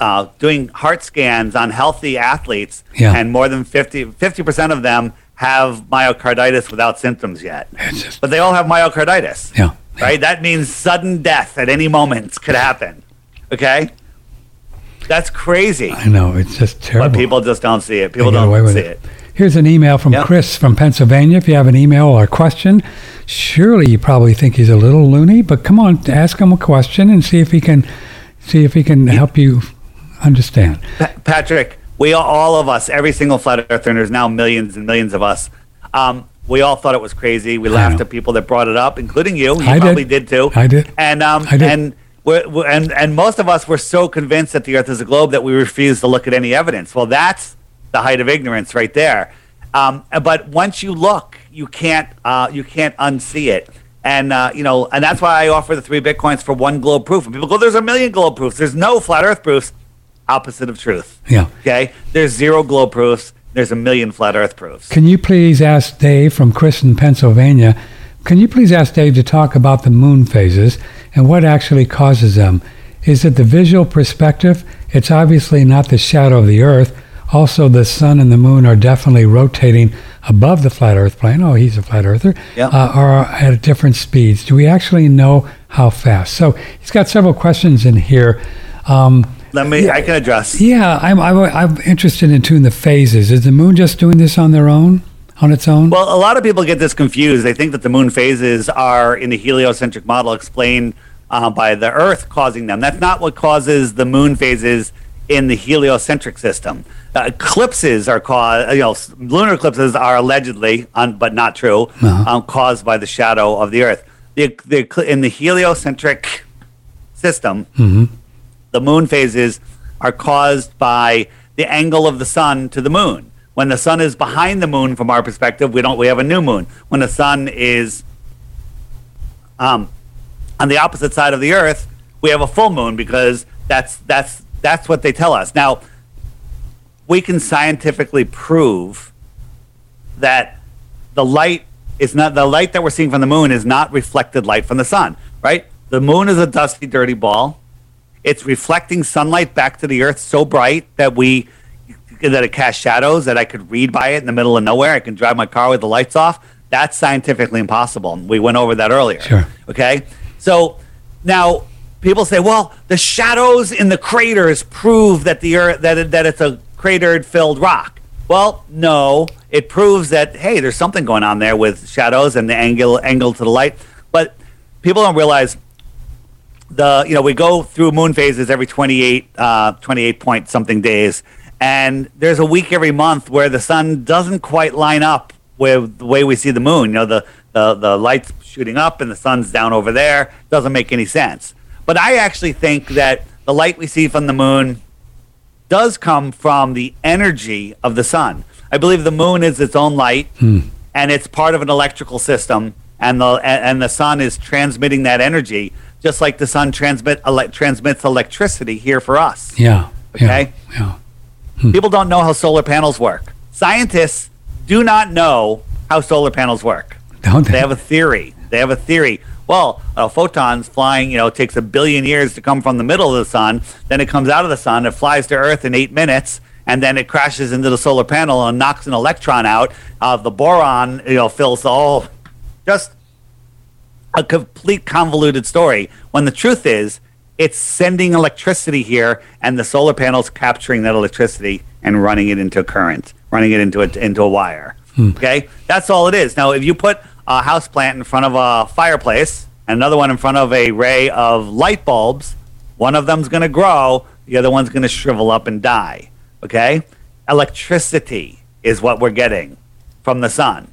uh, doing heart scans on healthy athletes, Yeah. and more than 50 percent of them have myocarditis without symptoms yet. just But they all have myocarditis. yeah. Right? That means sudden death at any moment could happen. Okay? That's crazy. I know it's just terrible. But people just don't see it. People They get away don't see it. it. Here's an email from Yeah. Chris from Pennsylvania. If you have an email or a question, surely you probably think he's a little loony, but come on, ask him a question and see if he can see if he can help you understand. Pa- Patrick, we all, all of us, every single flat earther, and there's now millions and millions of us. Um, we all thought it was crazy. We laughed at people that brought it up, including you. You I did. probably did. too. I did. And um, I did. and we're, we're- and and most of us were so convinced that the Earth is a globe that we refused to look at any evidence. Well, that's the height of ignorance right there. Um, but once you look, you can't uh, you can't unsee it. And uh, you know, and that's why I offer the three bitcoins for one globe proof. And people go, "There's a million globe proofs. There's no flat Earth proofs." Opposite of truth. Yeah. Okay. There's zero globe proofs. There's a million flat Earth proofs. Can you please ask Dave from in Pennsylvania? Can you please ask Dave to talk about the moon phases and what actually causes them? Is it the visual perspective? It's obviously not the shadow of the Earth. Also, the sun and the moon are definitely rotating above the flat Earth plane. Oh, he's a flat earther. Yeah. Uh, or at different speeds. Do we actually know how fast? So he's got several questions in here. Um, Let me. I can address. yeah, I'm, I'm, I'm interested in tuning the phases. Is the moon just doing this on their own, on its own? Well, a lot of people get this confused. They think that the moon phases are in the heliocentric model explained uh, by the Earth causing them. That's not what causes the moon phases in the heliocentric system. Uh, eclipses are caused. You know, lunar eclipses are allegedly, un, but not true, Uh-huh. um, caused by the shadow of the Earth. The, the, in the heliocentric system, the moon phases are caused by the angle of the sun to the moon. When the sun is behind the moon, from our perspective, we don't. We have a new moon. When the sun is um, on the opposite side of the Earth, we have a full moon because that's that's that's what they tell us. Now, we can scientifically prove that the light is not the light that we're seeing from the moon is not reflected light from the sun. right? The moon is a dusty, dirty ball. It's reflecting sunlight back to the earth so bright that we that it casts shadows that I could read by it in the middle of nowhere. I can drive my car with the lights off. That's scientifically impossible. We went over that earlier. Sure. Okay. So now people say, well, the shadows in the craters prove that the earth that it, that it's a cratered filled rock. Well, no, it proves that hey, there's something going on there with shadows and the angle angle to the light. But people don't realize the you know we go through moon phases every 28 uh, 28 point something days. And there's a week every month where the sun doesn't quite line up with the way we see the moon. You know the the, the lights shooting up and the sun's down over there. Doesn't make any sense. But i actually think that the light we see from the moon does come from the energy of the sun. I believe the moon is its own light and it's part of an electrical system and the and the sun is transmitting that energy just like the sun transmit ele- transmits electricity here for us Yeah. Okay. Yeah. yeah. people don't know how solar panels work scientists do not know how solar panels work Don't they? they have a theory they have a theory well uh, photons flying you know takes a billion years to come from the middle of the sun then it comes out of the sun it flies to earth in eight minutes and then it crashes into the solar panel and knocks an electron out uh, the boron you know fills the whole just a complete convoluted story when the truth is it's sending electricity here and the solar panels capturing that electricity and running it into a current running it into a, into a wire. Hmm. Okay? That's all it is. Now if you put a house plant in front of a fireplace and another one in front of a ray of light bulbs one of them's going to grow the other one's going to shrivel up and die. Okay? Electricity is what we're getting from the sun.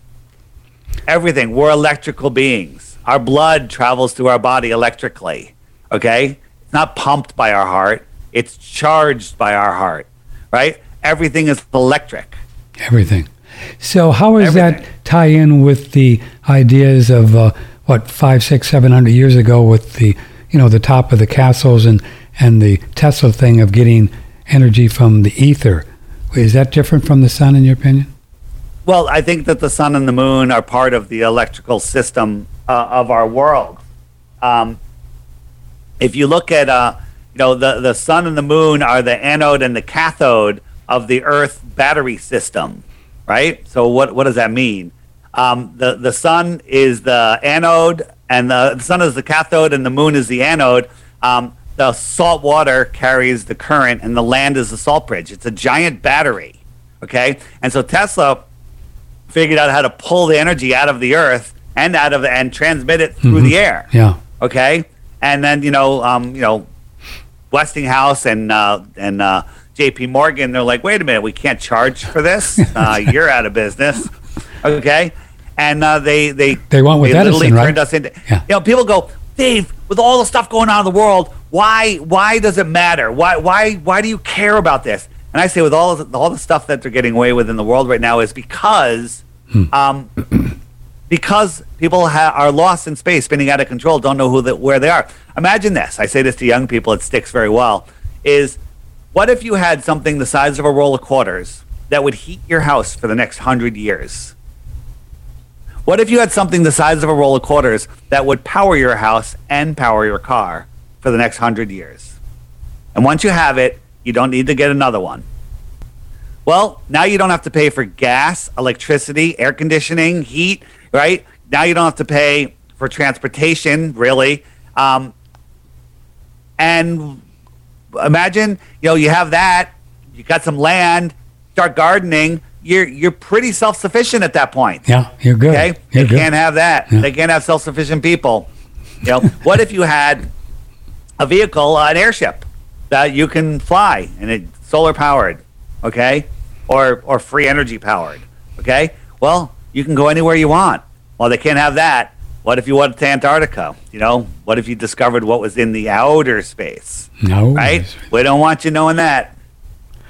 Everything. We're electrical beings. Our blood travels through our body electrically. Okay? It's not pumped by our heart, it's charged by our heart, right? Everything is electric. Everything. So how does that tie in with the ideas of uh, what five, six, seven hundred years ago with the you know the top of the castles and and the Tesla thing of getting energy from the ether? Is that different from the sun, in your opinion? Well, I think that the sun and the moon are part of the electrical system uh, of our world. Um, if you look at, uh, you know, the, the sun and the moon are the anode and the cathode of the Earth battery system, right? So what, what does that mean? Um, the, the sun is the anode, and the, the sun is the cathode, and the moon is the anode. Um, the salt water carries the current, and the land is the salt bridge. It's a giant battery, okay? And so Tesla figured out how to pull the energy out of the earth and out of and transmit it through the air. Yeah. Okay, and then you know, um, you know, Westinghouse and uh, and uh, J.P. Morgan, they're like, wait a minute, we can't charge for this. Uh, you're out of business. Okay, and uh, they they They went with literally Edison, right? turned us into. Yeah. You know, people go, Dave, with all the stuff going on in the world, why why does it matter? Why why why do you care about this? And I say, with all the, all the stuff that they're getting away with in the world right now, is because um, because people ha- are lost in space, spinning out of control, don't know who the, where they are. Imagine this. I say this to young people. It sticks very well. Is what if you had something the size of a roll of quarters that would heat your house for the next hundred years? What if you had something the size of a roll of quarters that would power your house and power your car for the next hundred years? And once you have it, you don't need to get another one. Well, now you don't have to pay for gas, electricity, air conditioning, heat, right? Now you don't have to pay for transportation, really. Um, and imagine, you know, you have that, you got some land, start gardening, you're you're pretty self-sufficient at that point. Yeah, you're good. Okay, You're they good. can't have that. Yeah. They can't have self-sufficient people. You know, what if you had a vehicle, an airship that you can fly and it's solar powered, okay, or or free energy powered, okay? Well, you can go anywhere you want. Well, they can't have that. What if you went to Antarctica? You know, what if you discovered what was in the outer space? no, right? We don't want you knowing that.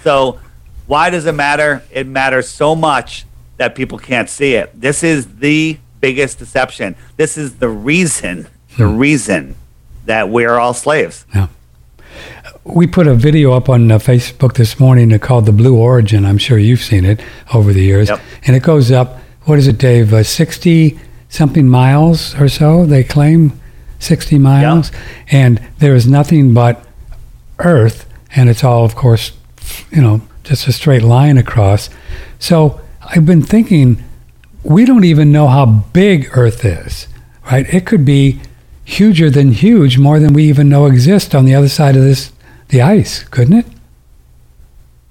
So, why does it matter? It matters so much that people can't see it. This is the biggest deception. This is the reason, the reason that we're all slaves. Yeah. We put a video up on uh, Facebook this morning uh, called The Blue Origin. I'm sure you've seen it over the years. Yep. And it goes up, what is it, Dave? Uh, 60 something miles or so, they claim? 60 miles, and there is nothing but Earth, and it's all, of course, you know, just a straight line across. So I've been thinking, we don't even know how big Earth is, right? It could be huger than huge, more than we even know exist on the other side of this, the ice, couldn't it?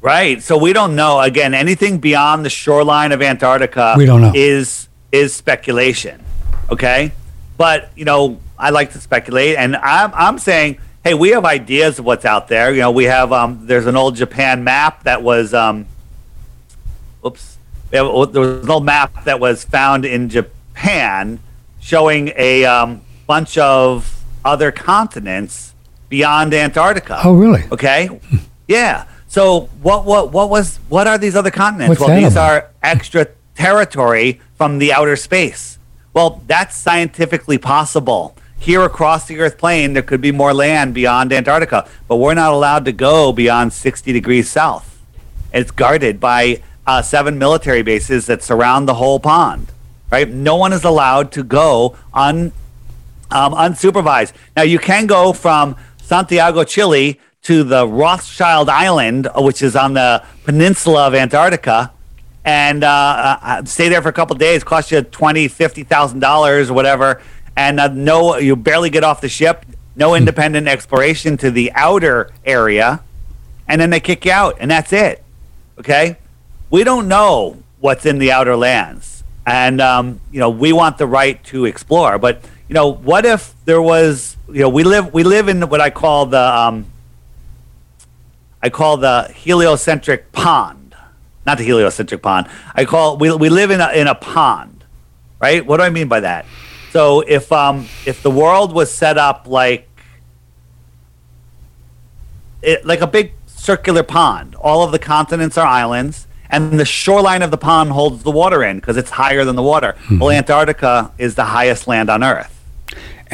Right. So we don't know. Again, anything beyond the shoreline of Antarctica We don't know. is is speculation. Okay? But, you know, I like to speculate and I'm I'm saying, hey, we have ideas of what's out there. You know, we have um there's an old Japan map that was um oops. Have, there was an old map that was found in Japan showing a um, bunch of other continents beyond Antarctica. Oh, really? Okay. Yeah. So what what what was what are these other continents? What's well, these about? are extra territory from the outer space. Well, that's scientifically possible. Here across the Earth plane, there could be more land beyond Antarctica, but we're not allowed to go beyond 60 degrees south. It's guarded by uh, seven military bases that surround the whole pond. Right? No one is allowed to go un, um, unsupervised. Now you can go from Santiago, Chile, to the Rothschild Island, uh, which is on the peninsula of Antarctica, and uh, uh, stay there for a couple days. Cost you twenty, fifty thousand dollars, whatever, and uh, no, you barely get off the ship. No independent exploration to the outer area, and then they kick you out, and that's it. Okay, we don't know what's in the outer lands, and um, you know we want the right to explore. But you know, what if there was? You know, we live we live in what I call the um, I call the heliocentric pond, not the heliocentric pond. I call we we live in a in a pond, right? What do I mean by that? So if um if the world was set up like it, like a big circular pond, all of the continents are islands, and the shoreline of the pond holds the water in because it's higher than the water. Well, Antarctica is the highest land on Earth.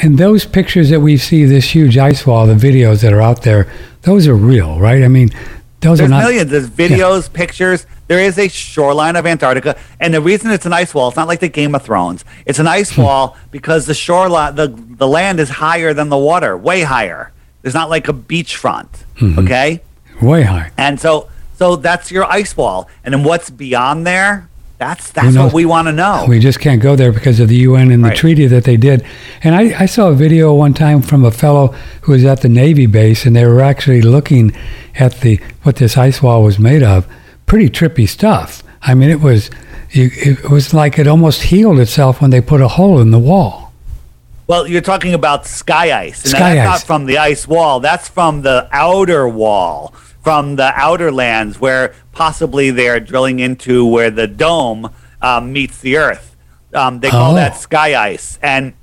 And those pictures that we see, this huge ice wall, the videos that are out there, those are real, right? I mean, those There's are not. millions. There's videos, pictures. There is a shoreline of Antarctica, and the reason it's an ice wall, it's not like the Game of Thrones. It's an ice Hmm. wall because the shoreline, the the land is higher than the water, way higher. There's not like a beachfront, Mm-hmm. okay? Way high. And so, so that's your ice wall, and then what's beyond there? That's that's what we want to know. We just can't go there because of the UN and the treaty that they did. And I, I saw a video one time from a fellow who was at the Navy base, and they were actually looking at the what this ice wall was made of. Pretty trippy stuff. I mean, it was you, it was like it almost healed itself when they put a hole in the wall. Well, you're talking about sky ice. And Sky that's ice. not from the ice wall. That's from the outer wall, from the outer lands where possibly they're drilling into where the dome um, meets the earth. Um, they call Oh. that sky ice. And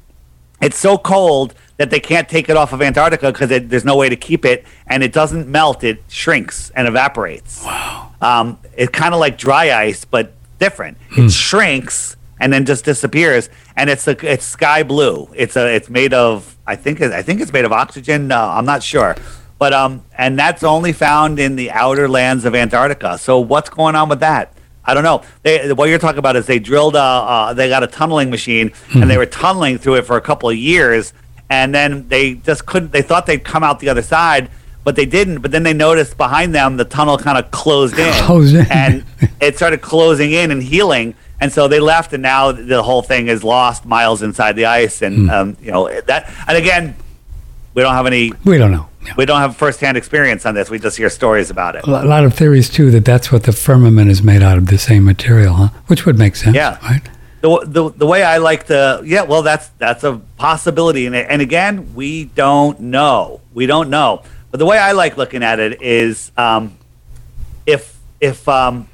it's so cold that they can't take it off of Antarctica because there's no way to keep it, and it doesn't melt. It shrinks and evaporates. Wow. Um, it's kind of like dry ice, but different. It shrinks and then just disappears, and it's a, it's sky blue. It's a it's made of I think I think it's made of oxygen. No, I'm not sure, but um, and that's only found in the outer lands of Antarctica. So what's going on with that? I don't know. They, what you're talking about is they drilled a, uh, they got a tunneling machine and they were tunneling through it for a couple of years, and then they just couldn't. They thought they'd come out the other side, but they didn't. But then they noticed behind them the tunnel kind of closed in, Closed in. and it started closing in and healing. And so they left, and now the whole thing is lost miles inside the ice, and um, you know that. And again, we don't have any, We don't know. Yeah. we don't have firsthand experience on this. We just hear stories about it. A lot of theories too that that's what the firmament is made out of, the same material, huh? Which would make sense, Yeah. right? the, the, the way I like to, yeah, well, that's that's a possibility, and and again, we don't know, we don't know. But the way I like looking at it is, um, if if um,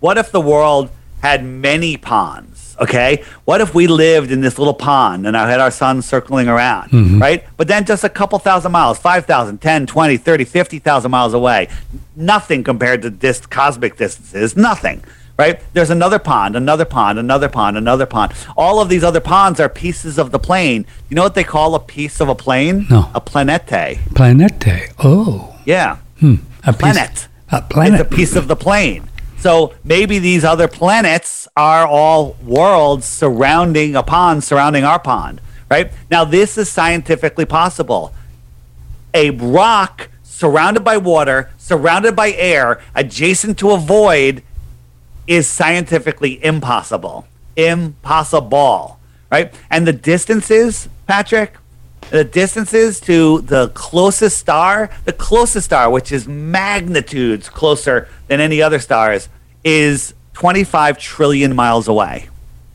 what if the world had many ponds? Okay, what if we lived in this little pond and I had our sun circling around, mm-hmm. right? But then just a couple thousand miles, 5,000, 10, 20, 30, 50,000 miles away, nothing compared to this cosmic distances, nothing right? There's another pond, another pond, another pond, another pond. All of these other ponds are pieces of the plane. You know what they call a piece of a plane? No. A planete. Planete. Oh, Yeah. Hmm. a piece- Planet. A planet. It's a piece of the plane. So maybe these other planets are all worlds surrounding a pond surrounding our pond, right? Now, this is scientifically possible. A rock surrounded by water, surrounded by air, adjacent to a void is scientifically impossible. Impossible, right? And the distances, Patrick, the distances to the closest star, the closest star, which is magnitudes closer than any other stars, is 25 trillion miles away.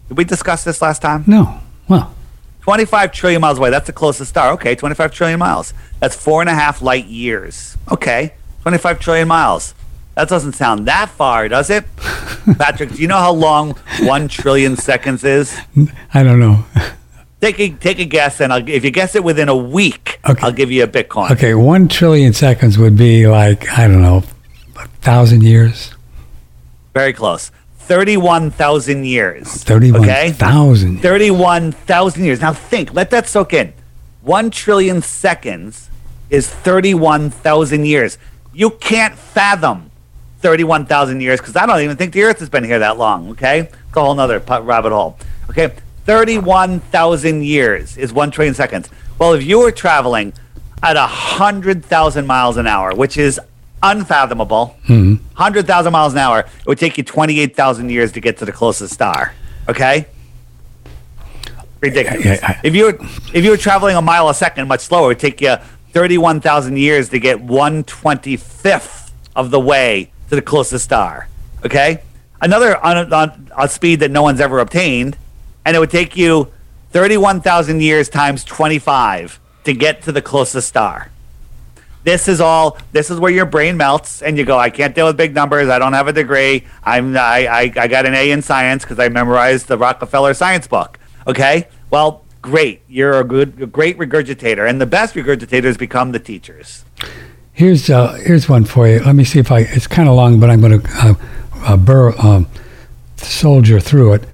Did we discuss this last time? No. Well, 25 trillion miles away. That's the closest star. Okay, 25 trillion miles. That's four and a half light years. Okay, 25 trillion miles. That doesn't sound that far, does it? Patrick, do you know how long one trillion seconds is? I don't know. Take a, take a guess, and I'll, if you guess it within a week, Okay. I'll give you a Bitcoin. Okay, one trillion seconds would be like, I don't know, a thousand years? Very close. 31,000 years. 31,000. 31,000 years. Now think, let that soak in. 1 trillion seconds is 31,000 years. You can't fathom 31,000 years because I don't even think the earth has been here that long, okay? It's a whole nother pu- rabbit hole. Okay, 31,000 years is 1 trillion seconds. Well, if you were traveling at 100,000 miles an hour, which is unfathomable, mm-hmm. 100,000 miles an hour, it would take you 28,000 years to get to the closest star, okay? Ridiculous. Yeah, I- if you were if you were traveling a mile a second, much slower, it would take you thirty-one thousand years to get one twenty-fifth of the way to the closest star. Okay, another on, on a speed that no one's ever obtained, and it would take you thirty-one thousand years times twenty-five to get to the closest star. This is all. This is where your brain melts, and you go, "I can't deal with big numbers. I don't have a degree. I'm. I. I, I got an A in science because I memorized the Rockefeller science book." Okay. Well, great. You're a good, a great regurgitator, and the best regurgitators become the teachers. Here's uh, here's one for you. Let me see if I. It's kind of long, but I'm going to uh, uh, bur- um, soldier through it.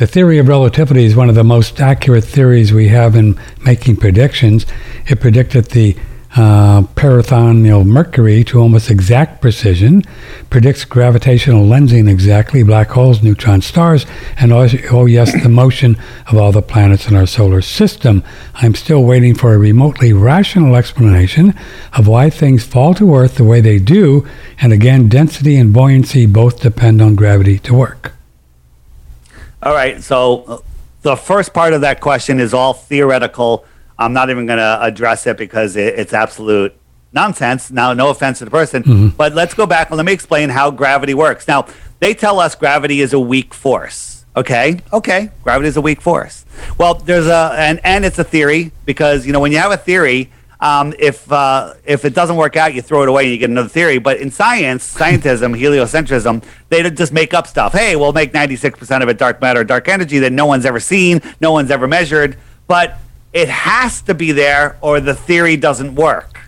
The theory of relativity is one of the most accurate theories we have in making predictions. It predicted the uh, parathonial Mercury to almost exact precision, predicts gravitational lensing exactly, black holes, neutron stars, and oh yes, the motion of all the planets in our solar system. I'm still waiting for a remotely rational explanation of why things fall to Earth the way they do, and again, density and buoyancy both depend on gravity to work. All right. So uh, the first part of that question is all theoretical. I'm not even going to address it because it, it's absolute nonsense. Now, no offense to the person, but let's go back and let me explain how gravity works. Now, they tell us gravity is a weak force. Okay. Okay. Gravity is a weak force. Well, there's a and and it's a theory because you know when you have a theory, um, if uh, if it doesn't work out, you throw it away and you get another theory. But in science, scientism, heliocentrism, they just make up stuff. Hey, we'll make 96% of it dark matter, dark energy that no one's ever seen, no one's ever measured. But it has to be there, or the theory doesn't work.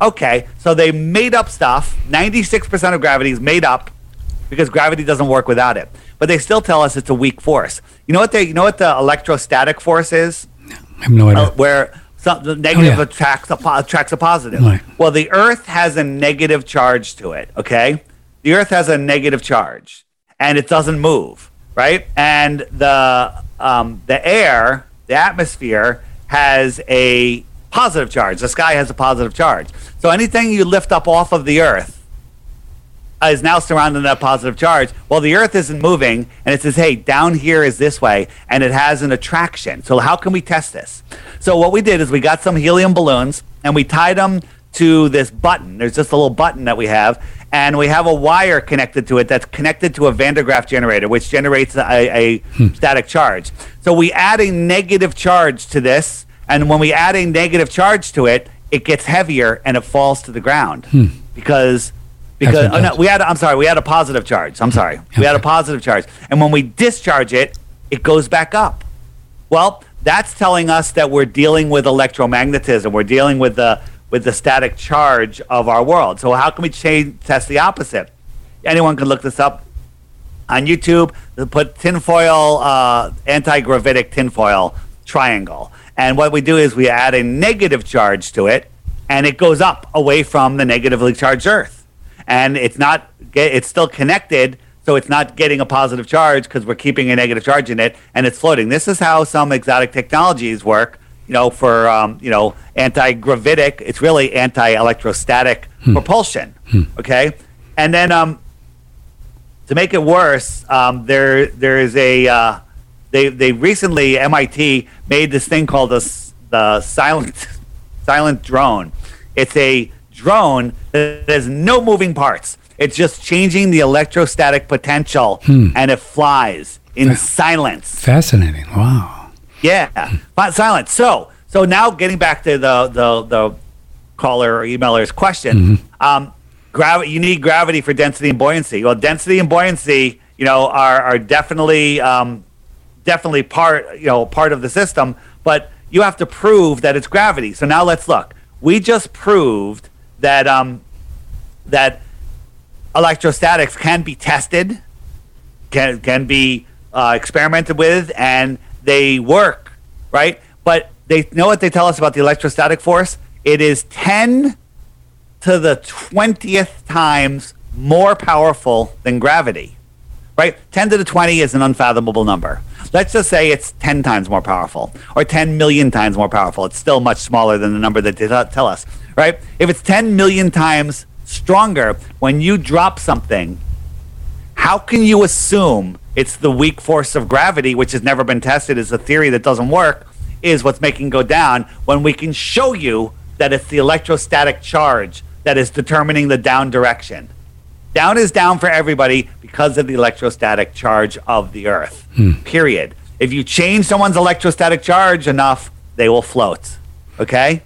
Okay, so they made up stuff. 96% of gravity is made up because gravity doesn't work without it. But they still tell us it's a weak force. You know what they? You know what the electrostatic force is? I have no idea. uh, where some, the negative yeah. attracts a po- attracts a positive. Right. Well, the Earth has a negative charge to it. Okay, the Earth has a negative charge, and it doesn't move. Right, and the um, the air, the atmosphere, has a positive charge. The sky has a positive charge. So anything you lift up off of the Earth is now surrounded in that positive charge. Well, the Earth isn't moving, and it says, "Hey, down here is this way," and it has an attraction. So how can we test this? So what we did is we got some helium balloons and we tied them to this button. There's just a little button that we have, and we have a wire connected to it that's connected to a Van de Graaff generator, which generates a, a hmm. static charge. So we add a negative charge to this, and when we add a negative charge to it, it gets heavier and it falls to the ground hmm. because because oh, no, we had I'm sorry, we had a positive charge. I'm sorry, we had a positive charge, and when we discharge it, it goes back up. Well, that's telling us that we're dealing with electromagnetism. We're dealing with the with the static charge of our world. So how can we change, test the opposite? Anyone can look this up on YouTube. Put tinfoil, uh, anti-gravitic tinfoil triangle, and what we do is we add a negative charge to it, and it goes up away from the negatively charged Earth, and it's not. It's still connected so it's not getting a positive charge because we're keeping a negative charge in it, and it's floating. This is how some exotic technologies work. You know, for um, you know anti-gravitic, it's really anti-electrostatic propulsion. Okay, and then um, to make it worse, um, there there is a uh, they they recently MIT made this thing called the the silent silent drone. It's a drone that has no moving parts. It's just changing the electrostatic potential, and it flies in silence. Fascinating. Wow. Yeah, but silent. So, so now getting back to the the the caller or emailer's question, um, gravity. You need gravity for density and buoyancy. Well, density and buoyancy, you know, are are definitely um, definitely part you know part of the system, but you have to prove that it's gravity. So now let's look. We just proved that um, that electrostatics can be tested can can be uh, experimented with and they work, right? But they know what they tell us about the electrostatic force. It is ten to the twentieth times more powerful than gravity, right? Ten to the twenty is an unfathomable number. Let's just say it's ten times more powerful, or ten million times more powerful. It's still much smaller than the number that they t- tell us, right? If it's ten million times stronger, when you drop something, how can you assume it's the weak force of gravity, which has never been tested as a theory that doesn't work, is what's making go down when we can show you that it's the electrostatic charge that is determining the down direction? Down is down for everybody because of the electrostatic charge of the Earth. Hmm. Period. If you change someone's electrostatic charge enough, they will float. Okay?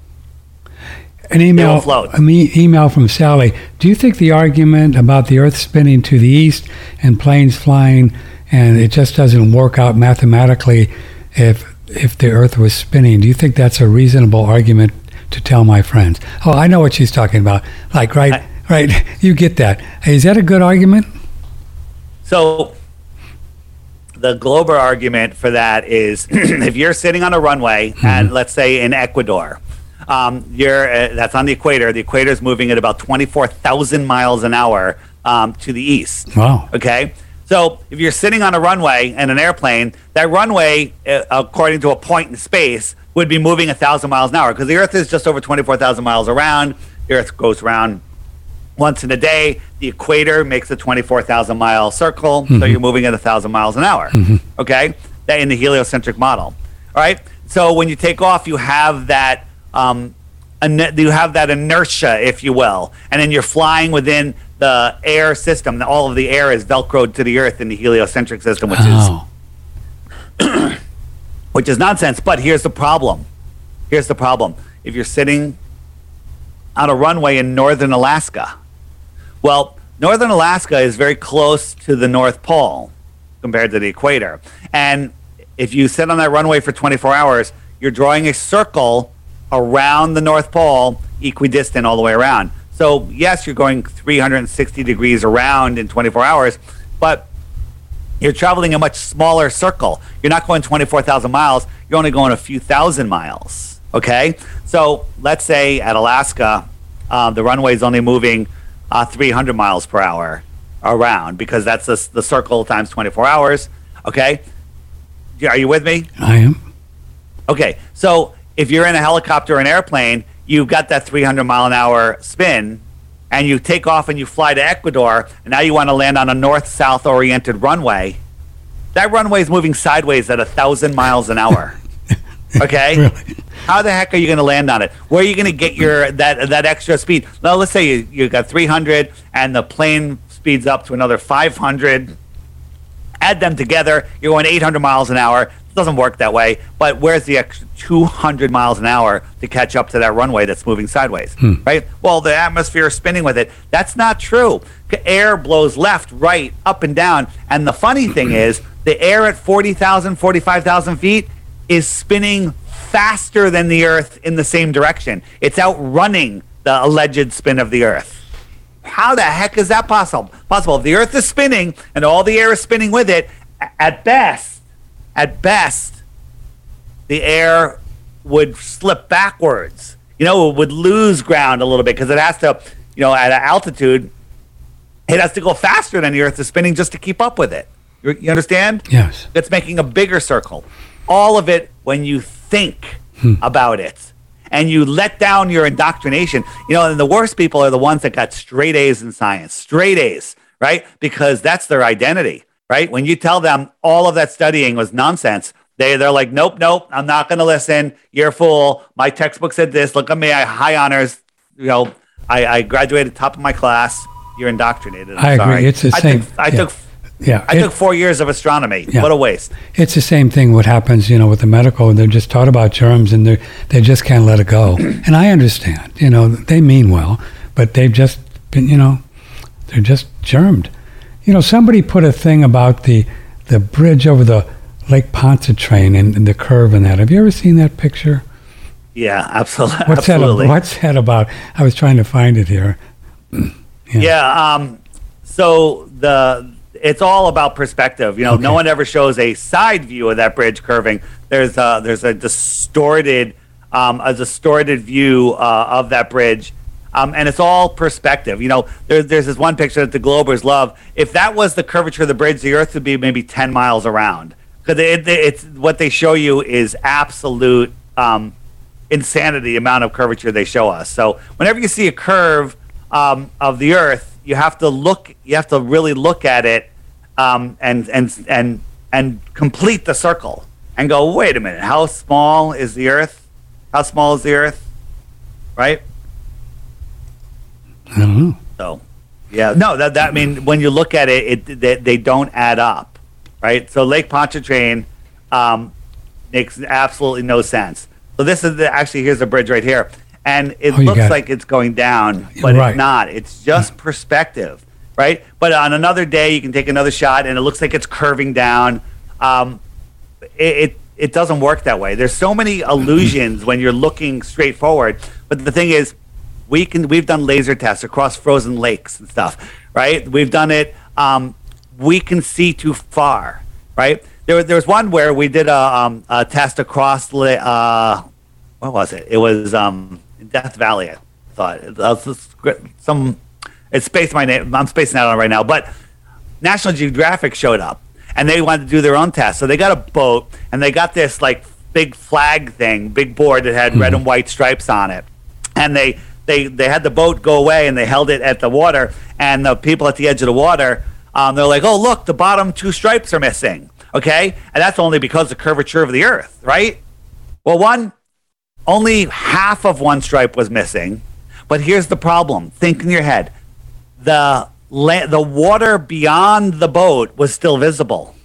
An email, an e- email from Sally. Do you think the argument about the Earth spinning to the east and planes flying, and it just doesn't work out mathematically if if the Earth was spinning? Do you think that's a reasonable argument to tell my friends? Oh, I know what she's talking about. Like, right, I- right. You get that. Is that a good argument? So the Glober argument for that is if you're sitting on a runway and mm-hmm. let's say in Ecuador, um, you're uh, that's on the equator. The equator is moving at about 24,000 miles an hour um, to the east. Wow. Okay. So if you're sitting on a runway in an airplane, that runway, uh, according to a point in space, would be moving a thousand miles an hour because the Earth is just over 24,000 miles around. The Earth goes around once in a day. The equator makes a 24,000 mile circle, so you're moving at a thousand miles an hour. Okay, that in the heliocentric model. All right. So when you take off, you have that. Um, you have that inertia, if you will, and then you're flying within the air system. All of the air is velcroed to the Earth in the heliocentric system, which is Oh, which is nonsense. But here's the problem. Here's the problem. If you're sitting on a runway in northern Alaska, well, northern Alaska is very close to the North Pole compared to the equator. And if you sit on that runway for 24 hours, you're drawing a circle around the North Pole, equidistant all the way around. So, yes, you're going 360 degrees around in 24 hours, but you're traveling a much smaller circle. You're not going 24,000 miles. You're only going a few thousand miles. Okay. So let's say at Alaska, uh, the runway is only moving uh, 300 miles per hour around because that's the, the circle times 24 hours. Okay. Are you with me? I am. Okay, so if you're in a helicopter or an airplane, you've got that 300 mile an hour spin, and you take off and you fly to Ecuador, and now you want to land on a north south oriented runway. That runway is moving sideways at a thousand miles an hour. Okay, Really? how the heck are you going to land on it? Where are you going to get your that that extra speed? Now, let's say you you got 300, and the plane speeds up to another 500 add them together, you're going 800 miles an hour. Doesn't work that way. But where's the extra 200 miles an hour to catch up to that runway that's moving sideways? Hmm. Right? Well, the atmosphere is spinning with it. That's not true. Air blows left, right, up, and down. And the funny thing is, the air at 40,000, 45,000 feet is spinning faster than the Earth in the same direction. It's outrunning the alleged spin of the Earth. How the heck is that possible? Possible. If the Earth is spinning and all the air is spinning with it, at best, at best, the air would slip backwards. You know, it would lose ground a little bit because it has to, you know, at an altitude, it has to go faster than the Earth is spinning just to keep up with it. You, you understand? Yes. It's making a bigger circle. All of it when you think hmm. about it and you let down your indoctrination. You know, and the worst people are the ones that got straight A's in science, straight A's, right? Because that's their identity, right? When you tell them all of that studying was nonsense, they, they're like, nope, nope, I'm not going to listen. You're a fool. My textbook said this. Look at me. I high honors. You know, I, I graduated top of my class. You're indoctrinated. I'm I agree. sorry. It's the I same- Took, I yeah. took Yeah. I it- took four years of astronomy. Yeah. What a waste. It's the same thing. What happens, you know, with the medical? They're just taught about germs, and they they just can't let it go. And I understand. You know, they mean well, but they've just been, you know, they're just germed. You know, somebody put a thing about the the bridge over the Lake Pontchartrain and, and the curve in that. Have you ever seen that picture? Yeah, absolutely. What's absolutely. that? What's that about? I was trying to find it here. Yeah. Um, so the it's all about perspective. You know, no one ever shows a side view of that bridge curving. There's a there's a distorted um, a distorted view uh, of that bridge. Um, and it's all perspective. You know, there, there's this one picture that the Globers love. If that was the curvature of the bridge, the Earth would be maybe 10 miles around. Because it, it's what they show you is absolute um, insanity amount of curvature they show us. So whenever you see a curve um, of the Earth, you have to look. You have to really look at it um, and and and and complete the circle and go. Wait a minute. How small is the Earth? How small is the Earth? Right. I don't know. So, yeah, no, that, that I mean, when you look at it, it they, they don't add up, right? So Lake Pontchartrain um, makes absolutely no sense. So this is the, actually here's the bridge right here, and it Oh, looks got it. like it's going down, but Right. it's not. It's just perspective, right? But on another day, you can take another shot, and it looks like it's curving down. Um, it, it it doesn't work that way. There's so many illusions when you're looking straight forward. But the thing is, we can we've done laser tests across frozen lakes and stuff, right? We've done it. Um, we can see too far, right? There, there was one where we did a, um, a test across la- uh, what was it? It was um, Death Valley. I thought some. It's spaced my name. I'm spacing out on it right now, but National Geographic showed up and they wanted to do their own test. So they got a boat and they got this like big flag thing, big board that had red and white stripes on it. And they they they had the boat go away and they held it at the water and the people at the edge of the water um, they're like, "Oh, look, the bottom two stripes are missing." Okay? And that's only because of the curvature of the earth, right? Well, one only half of one stripe was missing. But here's the problem. Think in your head. The la- the water beyond the boat was still visible.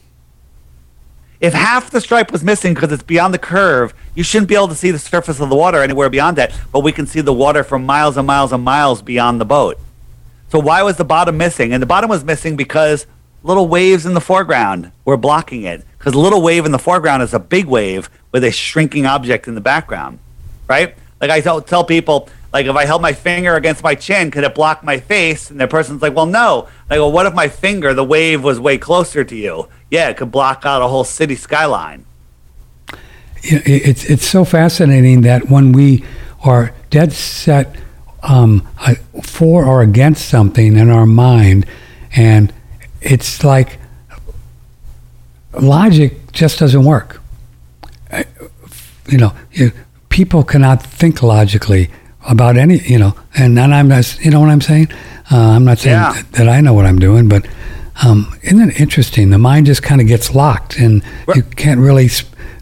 If half the stripe was missing because it's beyond the curve, you shouldn't be able to see the surface of the water anywhere beyond that. But we can see the water from miles and miles and miles beyond the boat. So why was the bottom missing? And the bottom was missing because little waves in the foreground were blocking it. Because a little wave in the foreground is a big wave with a shrinking object in the background, right? Like I tell, tell people, like if I held my finger against my chin, could it block my face? And the person's like, well, no. I go, what if my finger, the wave was way closer to you? Yeah, it could block out a whole city skyline. it's it's so fascinating that when we are dead set um, uh, for or against something in our mind, and it's like logic just doesn't work. Uh, You know, people cannot think logically about any. You know, and, and I'm not. You know what I'm saying? Uh, I'm not saying Yeah. that I know what I'm doing, but um, isn't it interesting? The mind just kind of gets locked, and you can't really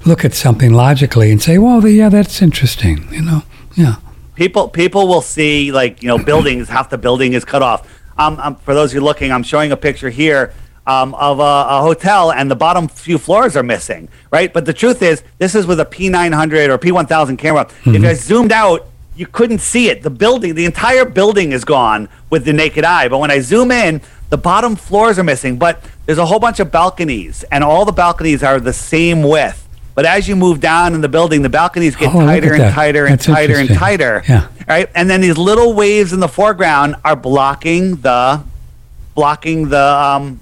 look at something logically and say, "Well, yeah, that's interesting." You know, yeah. people people will see like you know buildings half the building is cut off um, um, for those of you looking i'm showing a picture here um, of a, a hotel and the bottom few floors are missing right but the truth is this is with a p900 or p1000 camera if i zoomed out you couldn't see it the building the entire building is gone with the naked eye but when i zoom in the bottom floors are missing but there's a whole bunch of balconies and all the balconies are the same width but as you move down in the building the balconies get Oh, tighter and tighter and That's tighter and tighter Yeah. right? And then these little waves in the foreground are blocking the blocking the um,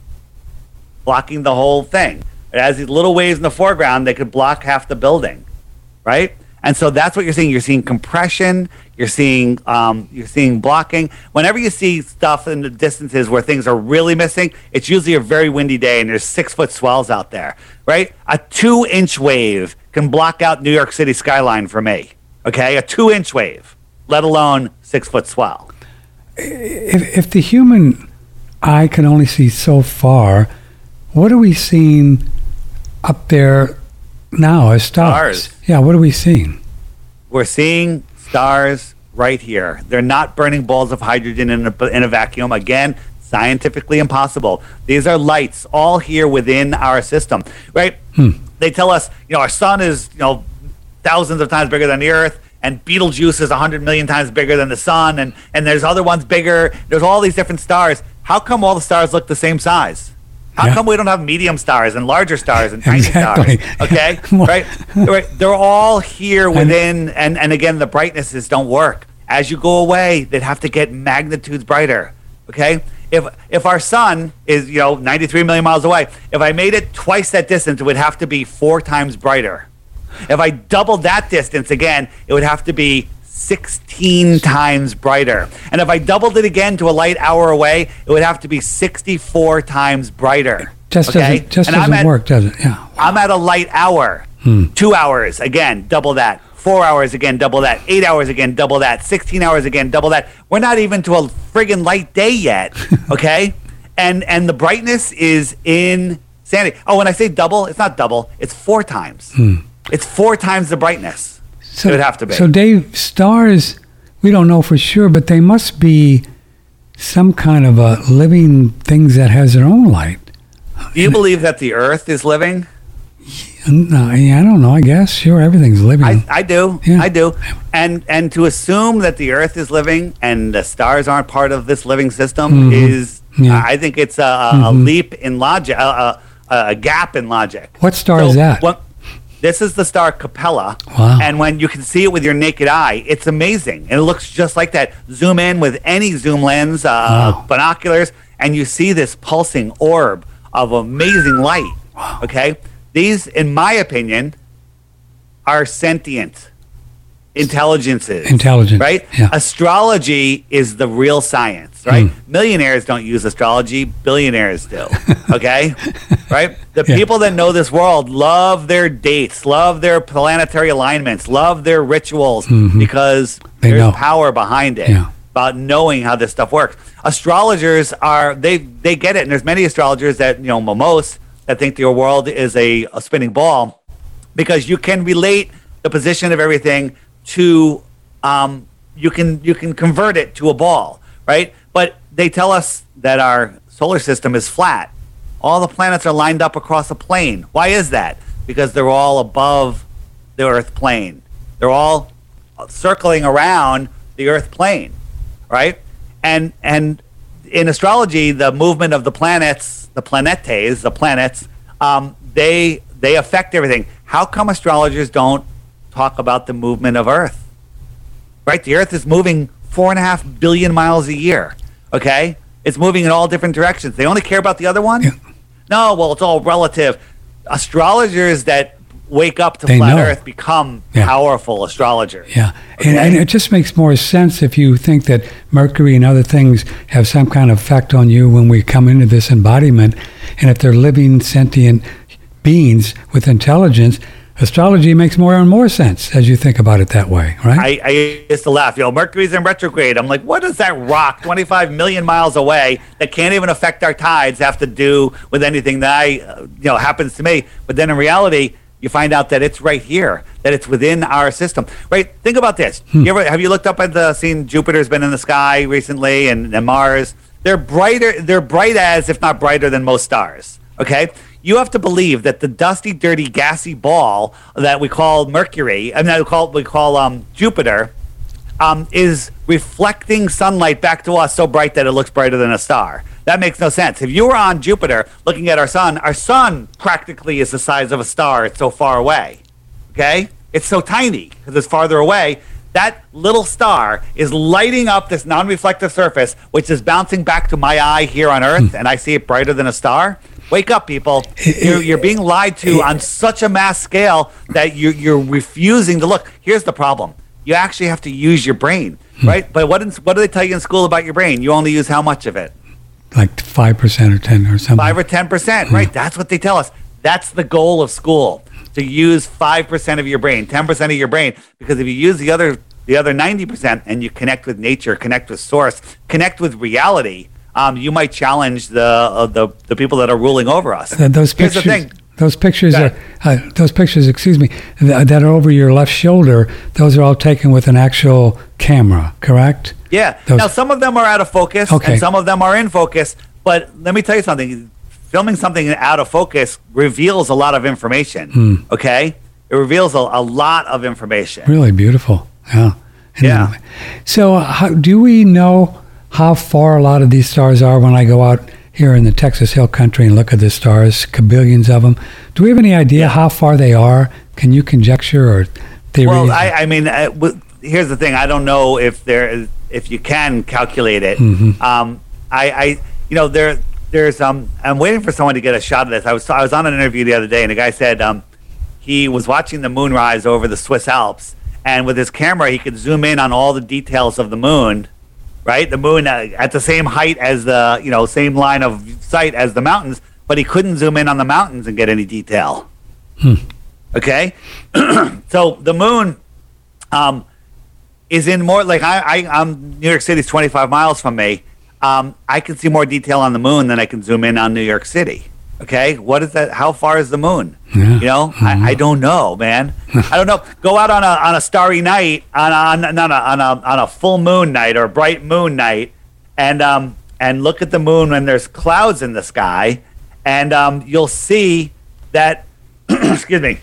blocking the whole thing. It has these little waves in the foreground, they could block half the building, right? And so that's what you're seeing. You're seeing compression. You're seeing um, you're seeing blocking. Whenever you see stuff in the distances where things are really missing, it's usually a very windy day and there's six foot swells out there. Right? A two inch wave can block out New York City skyline for me. Okay, a two inch wave, let alone six foot swell. If, if the human eye can only see so far, what are we seeing up there now as stars? Stars. Yeah, what are we seeing? We're seeing stars right here. They're not burning balls of hydrogen in a, in a vacuum. Again, scientifically impossible. These are lights all here within our system, right? Hmm. They tell us, you know, our sun is, you know, thousands of times bigger than the Earth, and Betelgeuse is 100 million times bigger than the sun, and, and there's other ones bigger. There's all these different stars. How come all the stars look the same size? How Yeah. come we don't have medium stars and larger stars and tiny Exactly. stars? Okay, right? right. They're all here within, and and again, the brightnesses don't work. As you go away, they'd have to get magnitudes brighter. Okay, if if our sun is you know 93 million miles away, if I made it twice that distance, it would have to be four times brighter. If I doubled that distance again, it would have to be 16 times brighter. And if I doubled it again to a light hour away, it would have to be 64 times brighter. Just okay? doesn't just And doesn't at- work, does it? Yeah. I'm at a light hour. Hmm. Two hours again, double that. Four hours again, double that. Eight hours again, double that. Sixteen hours again, double that. We're not even to a friggin' light day yet. Okay, and and the brightness is insanity. Oh, when I say double, it's not double. It's four times. Hmm. It's four times the brightness. So, it would have to be. So, Dave, stars, we don't know for sure, but they must be some kind of a living things that has their own light. Do you believe that the Earth is living? No, I don't know. I guess sure, everything's living. I, I do. Yeah. I do. And and to assume that the Earth is living and the stars aren't part of this living system is, Mm-hmm. Yeah. Mm-hmm. I think it's a, a, a leap in logic, a, a, a gap in logic. What star is that? what- this is the star Capella. Wow. And when you can see it with your naked eye, it's amazing. And it looks just like that. Zoom in with any zoom lens, uh, Wow. binoculars, and you see this pulsing orb of amazing light. Okay? These, in my opinion, are sentient intelligences. Intelligence, Right? yeah. Astrology is the real science, right? Millionaires don't use astrology, billionaires do. Okay? right? The Yeah. people that know this world love their dates, love their planetary alignments, love their rituals because Mm-hmm. They there's know. power behind it. Yeah. About knowing how this stuff works. Astrologers are they they get it, and there's many astrologers that you know most that think your world is a, a spinning ball because you can relate the position of everything to um, you can you can convert it to a ball, right? But they tell us that our solar system is flat. All the planets are lined up across a plane. Why is that? Because they're all above the Earth plane. They're all circling around the Earth plane, right? And and in astrology, the movement of the planets, the planetes, the planets, um, they they affect everything. How come astrologers don't talk about the movement of Earth? Right, the Earth is moving four and a half billion miles a year. Okay, it's moving in all different directions. They only care about the other one. Yeah. No, well, it's all relative. Astrologers that wake up to They flat know. Earth become Yeah. powerful astrologers. Yeah, and, and it just makes more sense if you think that Mercury and other things have some kind of effect on you when we come into this embodiment, and if they're living sentient beings with intelligence, astrology makes more and more sense as you think about it that way, right? I, I used to laugh. You know, Mercury's in retrograde. I'm like, what does that rock 25 million miles away that can't even affect our tides have to do with anything that I, uh, you know, happens to me? But then in reality, you find out that it's right here, that it's within our system. Right? Think about this. You ever have you looked up at the seen Jupiter's been in the sky recently and, and Mars? They're brighter. They're bright as, if not brighter than most stars. Okay. You have to believe that the dusty, dirty, gassy ball that we call Mercury, and that we call we call um, Jupiter, um, is reflecting sunlight back to us so bright that it looks brighter than a star. That makes no sense. If you were on Jupiter looking at our sun, our sun practically is the size of a star. It's so far away. Okay? It's so tiny because it's farther away. That little star is lighting up this non reflective surface, which is bouncing back to my eye here on Earth, and I see it brighter than a star. Wake up, people! You're, you're being lied to on such a mass scale that you're you're refusing to look. Here's the problem: you actually have to use your brain, Hmm. right? But what in, what do they tell you in school about your brain? You only use how much of it? Like five percent or ten or something. Five or ten percent, right? That's what they tell us. That's the goal of school to use five percent of your brain, ten percent of your brain, because if you use the other the other ninety percent and you connect with nature, connect with source, connect with reality, um, you might challenge the uh, the the people that are ruling over us. Th- those Here's the pictures. thing. Those pictures are uh, those pictures. Excuse me, th- that are over your left shoulder. Those are all taken with an actual camera, correct? Yeah. Those- now some of them are out of focus, Okay. and some of them are in focus. But let me tell you something: filming something out of focus reveals a lot of information. Hmm. Okay, it reveals a, a lot of information. Really beautiful. Yeah. And Yeah. then- So, how, do we know how far a lot of these stars are when I go out here in the Texas Hill Country and look at the stars, cabillions of them? Do we have any idea how far they are? Can you conjecture or theory? Well, I, I mean, uh, w- here's the thing: I don't know if there is, if you can calculate it. Mm-hmm. Um, I, I, you know, there, there's, um, I'm waiting for someone to get a shot of this. I was, I was on an interview the other day, and the guy said, um, he was watching the moon rise over the Swiss Alps, and with his camera, he could zoom in on all the details of the moon. Right, the moon uh, at the same height as the, you know, same line of sight as the mountains, but he couldn't zoom in on the mountains and get any detail. Okay, so the moon um, is in more like I, I I'm New York City's 25 miles from me. Um, I can see more detail on the moon than I can zoom in on New York City. Okay, what is that? How far is the moon? Yeah. You know, I, I don't know, man. I don't know. Go out on a on a starry night, on on not a, on a on a full moon night or a bright moon night, and um and look at the moon when there's clouds in the sky, and um you'll see that. excuse me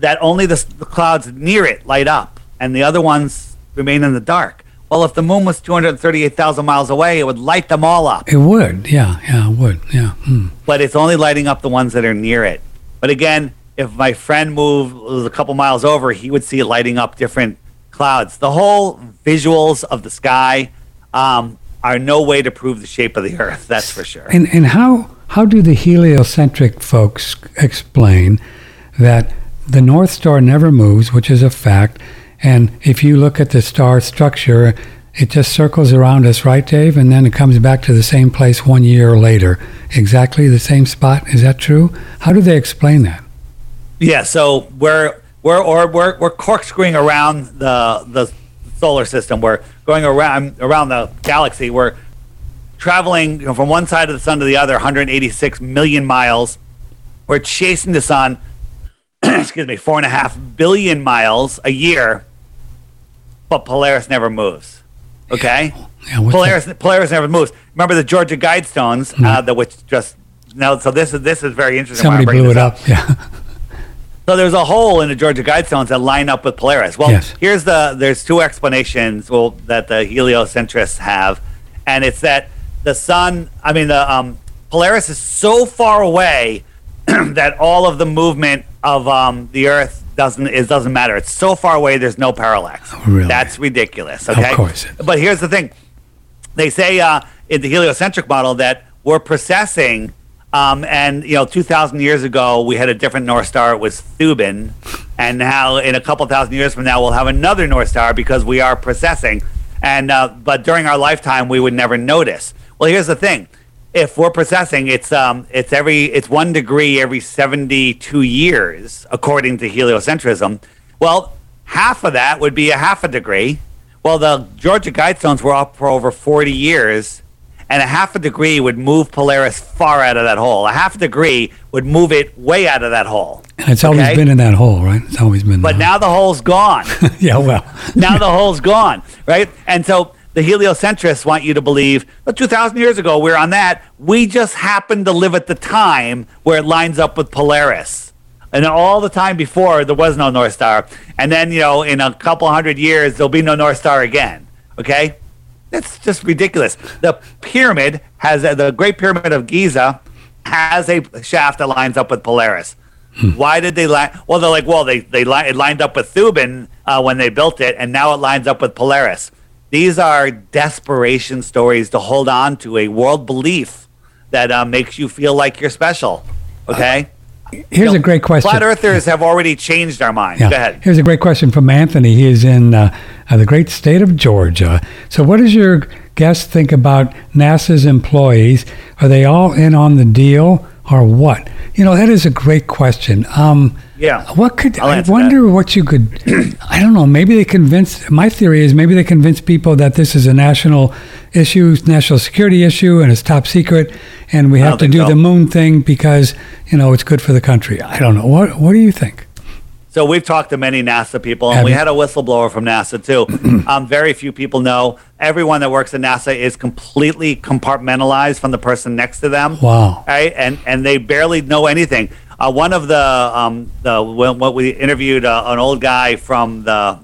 that only the, the clouds near it light up and the other ones remain in the dark. Well, if the moon was 238,000 miles away, it would light them all up, it would. Yeah, yeah, it would. Yeah. Hmm. but it's only lighting up the ones that are near it. But again, if my friend moved was a couple miles over, he would see it lighting up different clouds. The whole visuals of the sky um, are no way to prove the shape of the Earth. That's for sure. And and how how do the heliocentric folks explain that the North Star never moves, which is a fact, and if you look at the star structure, it just circles around us, right, Dave, and then it comes back to the same place one year later, exactly the same spot. Is that true? How do they explain that? Yeah, so we're we're or we're we're corkscrewing around the the solar system. We're going around around the galaxy. We're traveling you know, from one side of the sun to the other, 186 million miles. We're chasing the sun. excuse me, four and a half billion miles a year, but Polaris never moves. Okay. Yeah, Polaris Polaris never moves. Remember the Georgia Guidestones, uh, the which just now. So this is this is very interesting. Somebody blew it this up. Yeah. so there's a hole in the Georgia Guidestones that line up with Polaris. Well, Yes. here's the there's two explanations well that the heliocentrists have, and it's that the sun, I mean the um, Polaris is so far away that all of the movement of um, the Earth doesn't it doesn't matter. It's so far away. There's no parallax. really? That's ridiculous. Okay. course. But here's the thing they say uh, in the heliocentric model that we're processing um, and you know 2000 years ago we had a different north star it was thuban and now in a couple thousand years from now we'll have another north star because we are processing and uh, but during our lifetime we would never notice well here's the thing if we're processing it's um it's every it's one degree every 72 years according to heliocentrism well half of that would be a half a degree well, the Georgia Guidestones were up for over 40 years, and a half a degree would move Polaris far out of that hole. A half a degree would move it way out of that hole. And it's always Okay? been in that hole, right? It's always been. But now the hole's gone. yeah, well, now the hole's gone, right? And so the heliocentrists want you to believe, but 2,000 years ago, we are on that. We just happened to live at the time where it lines up with Polaris. And all the time before, there was no North Star. And then, you know, in a couple hundred years, there'll be no North Star again. Okay? That's just ridiculous. The pyramid has, the Great Pyramid of Giza has a shaft that lines up with Polaris. Why did they line? Well, they're like, well, they they li- it lined up with Thuban uh, when they built it, and now it lines up with Polaris. These are desperation stories to hold on to a world belief that uh, makes you feel like you're special. Okay. Here's You know, a great question. Flat earthers have already changed our minds. Go ahead. Here's a great question from Anthony. He is in uh, uh, the great state of Georgia. So, what does your guest think about NASA's employees? Are they all in on the deal or what? You know, that is a great question. Um, Yeah. What could I'll I wonder what you could? I don't know. Maybe they convince. My theory is maybe they convince people that this is a national issue, national security issue, and it's top secret, and we have to do so. the moon thing because you know it's good for the country. I don't know. What What do you think? So we've talked to many NASA people, and Have we you? had a whistleblower from NASA too. um, very few people know. Everyone that works at NASA is completely compartmentalized from the person next to them. Wow. Right, and and they barely know anything. Uh, one of the um, the when, what we interviewed uh, an old guy from the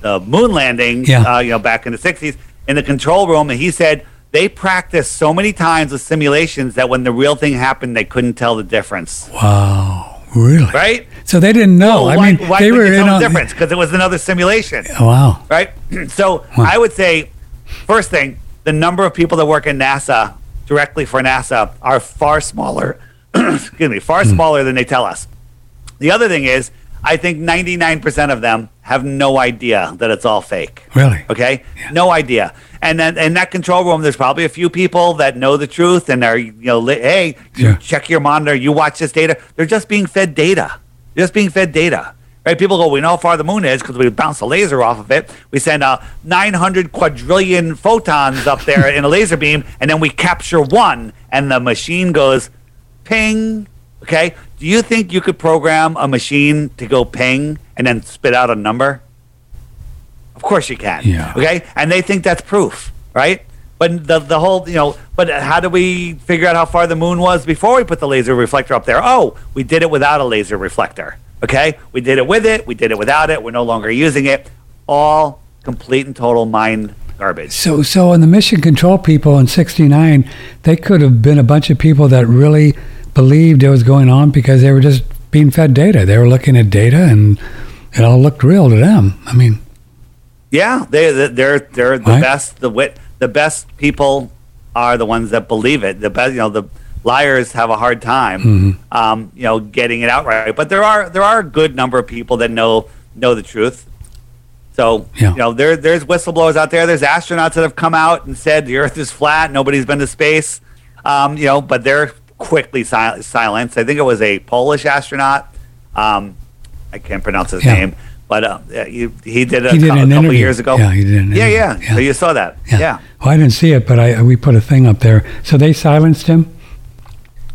the moon landing, Yeah. uh, you know, back in the '60s in the control room, and he said they practiced so many times with simulations that when the real thing happened, they couldn't tell the difference. Wow. Really? Right? So they didn't know. I why, mean, why they were in the difference? Because it was another simulation oh, Wow. right? So I would say, first thing, the number of people that work in NASA directly for NASA are far smaller. excuse me, far hmm. smaller than they tell us. The other thing is, I think 99% of them have no idea that it's all fake. Really? Okay, no idea. And then in that control room, there's probably a few people that know the truth and are you know, hey, you Yeah. check your monitor, you watch this data. They're just being fed data. They're just being fed data. Right? People go, we know how far the moon is because we bounce a laser off of it. We send uh, 900 quadrillion photons up there in a laser beam, and then we capture one, and the machine goes ping. Okay. Do you think you could program a machine to go ping and then spit out a number? Of course you can. Yeah. Okay. And they think that's proof, right? But the the whole you know, but how do we figure out how far the moon was before we put the laser reflector up there? Oh, we did it without a laser reflector. Okay, we did it with it. We did it without it. We're no longer using it. All complete and total mind garbage. So, so in the mission control people in '69, they could have been a bunch of people that really believed it was going on because they were just being fed data. They were looking at data, and it all looked real to them. I mean, Yeah, they they're they're the Right. best. The wit the best people are the ones that believe it. The best, you know, the liars have a hard time, Mm-hmm. um, you know, getting it out right. But there are there are a good number of people that know know the truth. So Yeah. you know, there there's whistleblowers out there. There's astronauts that have come out and said the Earth is flat. Nobody's been to space. Um, you know, but they're quickly sil- silenced. I think it was a Polish astronaut. Um, I can't pronounce his Yeah. name, but uh, he, he did a, He did a an couple interview. years ago. Yeah, he did an Yeah, yeah, Yeah. So you saw that. yeah. Yeah. Well, I didn't see it, but I we put a thing up there. So they silenced him.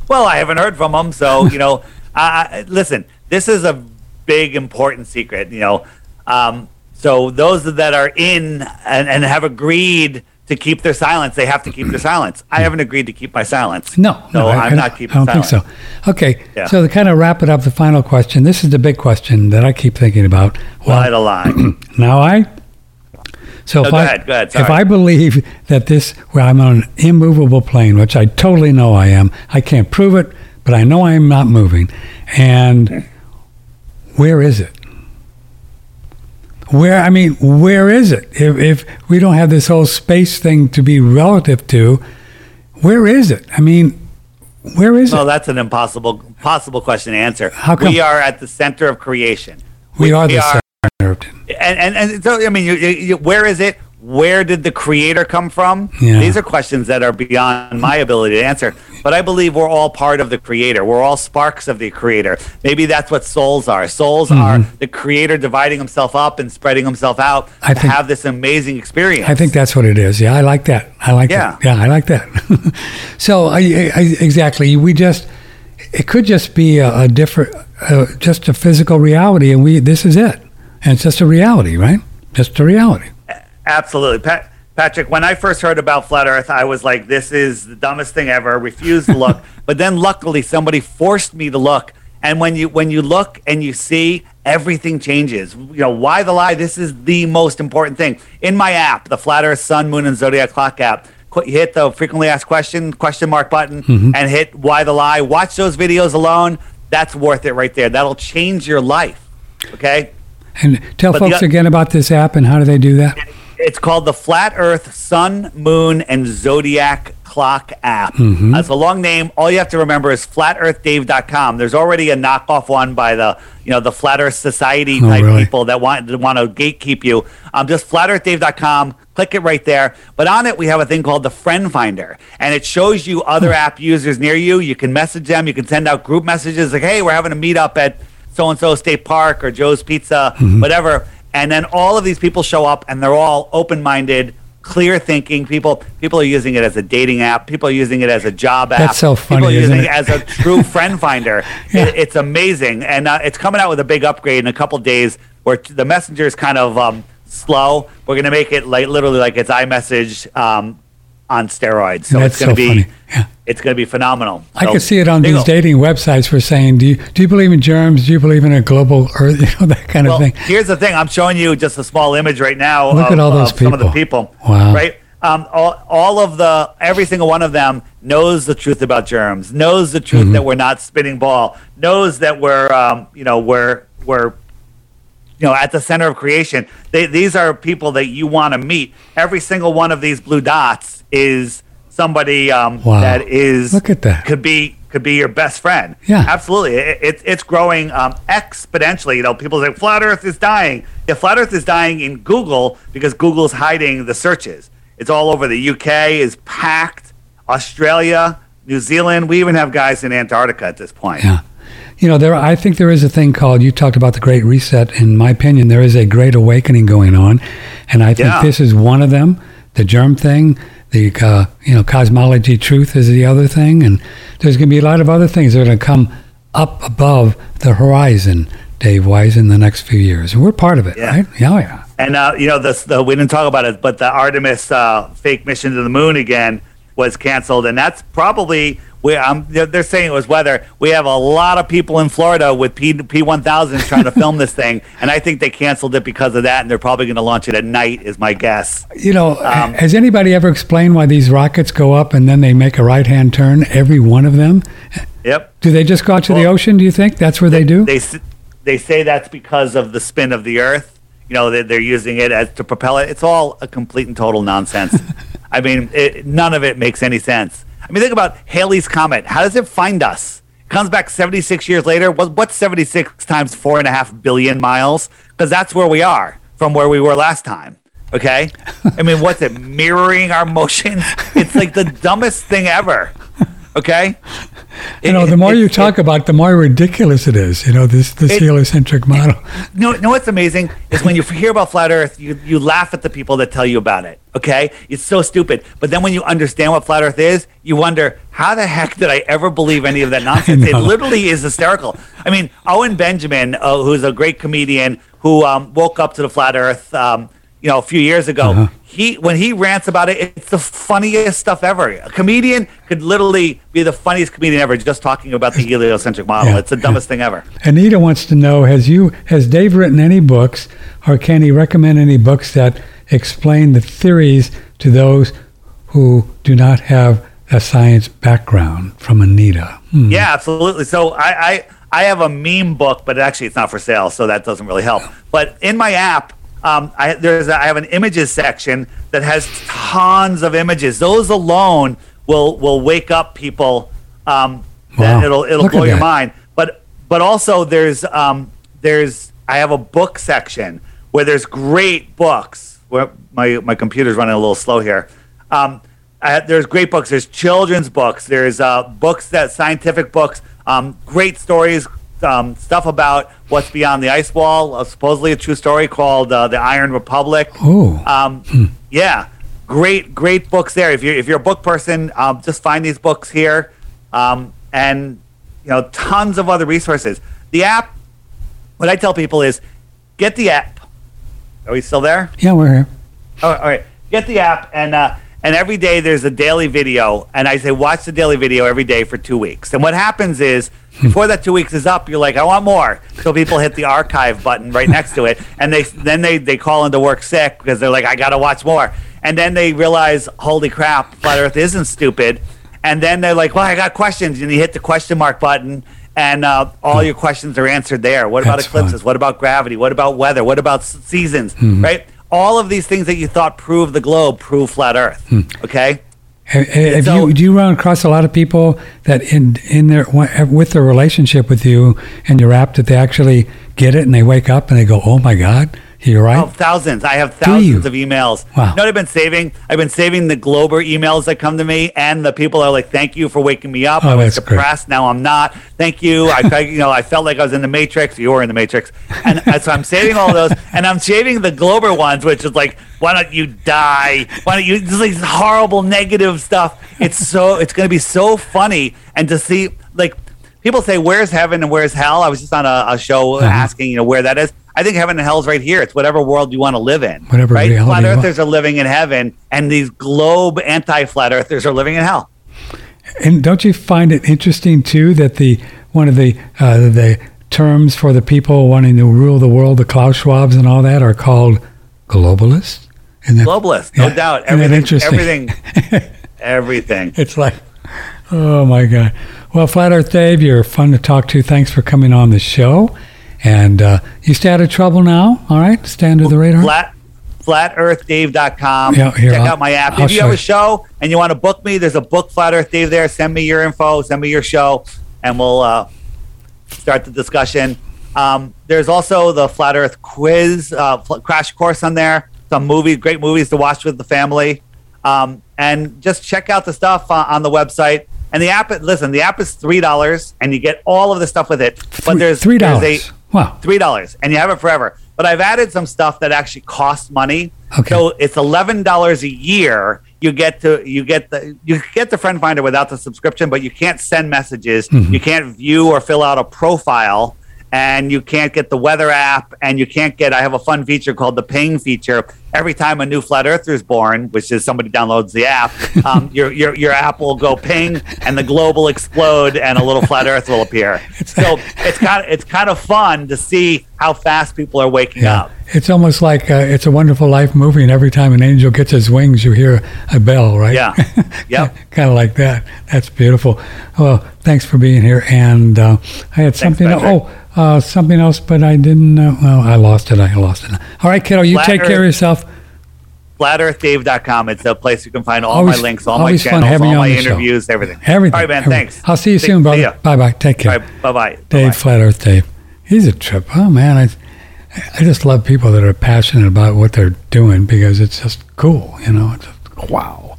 Well, I haven't heard from him, so you know. I I- listen, this is a big, important secret. You know, um, so those that are in and, and have agreed to keep their silence, they have to keep their silence. I haven't agreed to keep my silence. No, so no, I, I'm I- not keeping. I don't silence. think so. Okay, Yeah. so to kind of wrap it up, the final question. This is the big question that I keep thinking about. Why the lie? Now I. So if go I, ahead, ahead, if. I believe that this, well, I'm on an immovable plane, which I totally know I am. I can't prove it, but I know I am not moving. And where is it? Where I mean, where is it? If, if we don't have this whole space thing to be relative to, where is it? I mean, where is well, it? Well, that's an impossible, possible question to answer. How come? We are at the center of creation. We are the are- center of and, and and so I mean, you, you, you- where is it? Where did the creator come from? Yeah. These are questions that are beyond my ability to answer. But I believe we're all part of the creator. We're all sparks of the creator. Maybe that's what souls are. Souls are the creator dividing himself up and spreading himself out Mm-hmm. I to think- have this amazing experience. I think that's what it is. Yeah, I like that. I like Yeah. that. Yeah, I like that. so, I, I, exactly, we just it could just be a, a different, uh, just a physical reality, and we this is it, and it's just a reality, right? Just a reality. Absolutely. Pat, Patrick, when I first heard about flat earth, I was like, this is the dumbest thing ever, refused to look. but then luckily somebody forced me to look. And when you when you look and you see everything changes. You know, why the lie? This is the most important thing. In my app, the Flat Earth Sun, Moon and Zodiac Clock app, qu- hit the frequently asked question question mark button mm-hmm. and hit why the lie. Watch those videos alone. That's worth it right there. That'll change your life. Okay? And tell But folks o- again about this app and how do they do that? It's called the Flat Earth Sun, Moon, and Zodiac Clock app. Mm-hmm. That's a long name. All you have to remember is flatearthdave.com. There's already a knockoff one by the you know the Flat Earth Society Oh, type really? people that want that want to gatekeep you. Um, just flatearthdave.com. Click it right there. But on it, we have a thing called the Friend Finder, and it shows you other app users near you. You can message them. You can send out group messages like, "Hey, we're having a meetup at so and so State Park or Joe's Pizza, Mm-hmm. whatever." And then all of these people show up, and they're all open-minded, clear-thinking people. People are using it as a dating app. People are using it as a job app. That's so People funny, are isn't using it? it as a true friend finder. Yeah. It- it's amazing, and uh, it's coming out with a big upgrade in a couple days. Where t- the messenger is kind of um, slow. We're going to make it like literally like it's iMessage um, on steroids. So it's going to so be. Yeah. it's going to be phenomenal. I So, can see it on these go. dating websites for saying, do you, do you believe in germs? Do you believe in a global earth? You know, that kind Well, of thing. here's the thing. I'm showing you just a small image right now. Look of, at all those of some of the people. people. Wow. Right. Um, all, all of the every single one of them knows the truth about germs. Knows the truth Mm-hmm. that we're not spinning ball. Knows that we're um, you know we're we're you know at the center of creation. They, these are people that you want to meet. Every single one of these blue dots is somebody um, Wow. that is Look at that. could be could be your best friend. Yeah. absolutely. It, it, it's growing um, exponentially. You know, people say flat Earth is dying. Yeah, flat Earth is dying in Google because Google's hiding the searches. It's all over. The UK is packed. Australia, New Zealand. We even have guys in Antarctica at this point. Yeah. You know, there. I think there is a thing called. You talked about the Great Reset. In my opinion, there is a Great Awakening going on, and I think Yeah. this is one of them. The germ thing, the uh, you know cosmology truth is the other thing, and there's going to be a lot of other things that are going to come up above the horizon, Dave Weiss, in the next few years, and we're part of it, Yeah. right? Yeah, yeah. And uh, you know, the, the we didn't talk about it, but the Artemis uh, fake mission to the moon again was canceled, and that's probably where um, they're, they're saying it was weather. We have a lot of people in Florida with P P one thousands trying to film this thing, and I think they canceled it because of that, and they're probably going to launch it at night, is my guess. You know, Um, has anybody ever explained why these rockets go up and then they make a right-hand turn? Every one of them. Yep. Do they just go out to the ocean? Do you think that's where they do? They they say that's because of the spin of the Earth. You know, they, they're using it as to propel it. It's all a complete and total nonsense. I mean, it, none of it makes any sense. I mean, think about Halley's comet. How does it find us? Comes back 76 years later. What, what's 76 times four and a half billion miles? Because that's where we are from where we were last time. Okay. I mean, what's it mirroring our motions? It's like the dumbest thing ever. Okay. You know, the more you talk about, it, the more ridiculous it is. You know, this this It- heliocentric model. No, no. What's amazing is when you hear about flat Earth, you you laugh at the people that tell you about it. Okay, it's so stupid. But then when you understand what flat Earth is, you wonder how the heck did I ever believe any of that nonsense? It literally is hysterical. I mean, Owen Benjamin, uh, who's a great comedian who um, woke up to the flat Earth, um, you know, a few years ago. Uh-huh. He when he rants about it, it's the funniest stuff ever. A comedian could literally be the funniest comedian ever just talking about the heliocentric model. Yeah, it's the dumbest thing ever. Anita wants to know: Has you has Dave written any books, or can he recommend any books that explain the theories to those who do not have a science background? From Anita. Hmm. Yeah, absolutely. So I, I I have a meme book, but actually it's not for sale, so that doesn't really help. But in my app, um, I there's a, I have an images section that has tons of images. Those alone will will wake up people. Um, that Wow. it'll it'll Look blow your mind. But but also there's um, there's I have a book section where there's great books. Where my my computer's running a little slow here. Um, I, there's great books. There's children's books. There's uh, books that scientific books. Um, great stories. Um, stuff about what's beyond the ice wall. Uh, supposedly a true story called uh, the Iron Republic. Oh, Um, yeah, great, great books there. If you're if you're a book person, um, just find these books here, um, and you know tons of other resources. The app. What I tell people is, get the app. Are we still there? yeah, we're here. Oh, all right. Get the app, and uh, and every day there's a daily video, and I say watch the daily video every day for two weeks. And what happens is before that two weeks is up, you're like, I want more. So people hit the archive button right next to it, and they then they they call into work sick because they're like, I got to watch more. And then they realize, holy crap, flat Earth isn't stupid. And then they're like, well, I got questions, and you hit the question mark button. And uh, all your questions are answered there. What about That's eclipses? fun. What about gravity? What about weather? What about seasons? Mm-hmm. Right? All of these things that you thought prove the globe prove flat Earth. Hmm. Okay. Have, have So- you do you run across a lot of people that in in their with their relationship with you and your app that they actually get it and they wake up and they go, "Oh my God, you're right." Oh, thousands. I have thousands of emails. Wow. You know what I've been saving? I've been saving the Glober emails that come to me, and the people are like, "Thank you for waking me up. Oh, I was that's great. depressed. Now I'm not. Thank you. I, you know, I felt like I was in the Matrix. You were in the Matrix, and uh, so I'm saving all those, and I'm saving the Glober ones, which is like, "Why don't you die? Why don't you?" Just like horrible negative stuff. It's so. It's going to be so funny, and to see like. People say, "Where's heaven and where's hell?" I was just on a, a show Uh-huh. asking, you know, where that is. I think heaven and hell is right here. It's whatever world you want to live in. Whatever right? reality Flat earthers are living in heaven, and these globe anti-flat earthers are living in hell. And don't you find it interesting too that the one of the uh, the terms for the people wanting to rule the world, the Klaus Schwabs and all that, are called globalists? Isn't that, Globalists, no Yeah. doubt. Everything, interesting? everything, everything. It's like, oh my God. Well, Flat Earth Dave, you're fun to talk to. Thanks for coming on the show. And uh, you stay out of trouble now, all right? Stay under the radar. Flat, flatearthdave.com. Yeah, here, Check I'll- out my app. I'll if you have you. a show and you want to book me, there's a book Flat Earth Dave there. Send me your info, send me your show, and we'll uh, start the discussion. Um, there's also the Flat Earth quiz, uh, crash course on there. Some movies, great movies to watch with the family. Um, and just check out the stuff uh, on the website. And the app, listen, the app is $3 and you get all of the stuff with it. But there's Three dollars. Wow. three dollars, and you have it forever. But I've added some stuff that actually costs money. Okay. So it's eleven dollars a year. You get to you get the you get the friend finder without the subscription, but you can't send messages. Mm-hmm. You can't view or fill out a profile, and you can't get the weather app, and you can't get. I have a fun feature called the ping feature. Every time a new flat earther is born, which is somebody downloads the app, um, your, your your app will go ping, and the globe will explode, and a little flat Earth will appear. So it's kind of, it's kind of fun to see how fast people are waking Yeah. up. It's almost like uh, it's a wonderful life movie, and every time an angel gets his wings, you hear a bell, right? Yeah. Yep. kind of like that. That's beautiful. Well, thanks for being here. And uh, I had something. Patrick. oh, uh, something else, but I didn't. Uh, well, I lost it. I lost it. All right, kiddo. You Flat take care of Earth- yourself. FlatEarthDave.com. It's a place you can find all Always- my links, all my always fun channels, having all you on my the show. interviews, everything. Everything. All right, man. everything. Thanks. I'll see you soon, brother. ya. Bye bye. Take care. All right, bye-bye. Dave Bye-bye. Flat Earth Dave. He's a trip. Oh man, I I just love people that are passionate about what they're doing because it's just cool, you know. It's just, wow.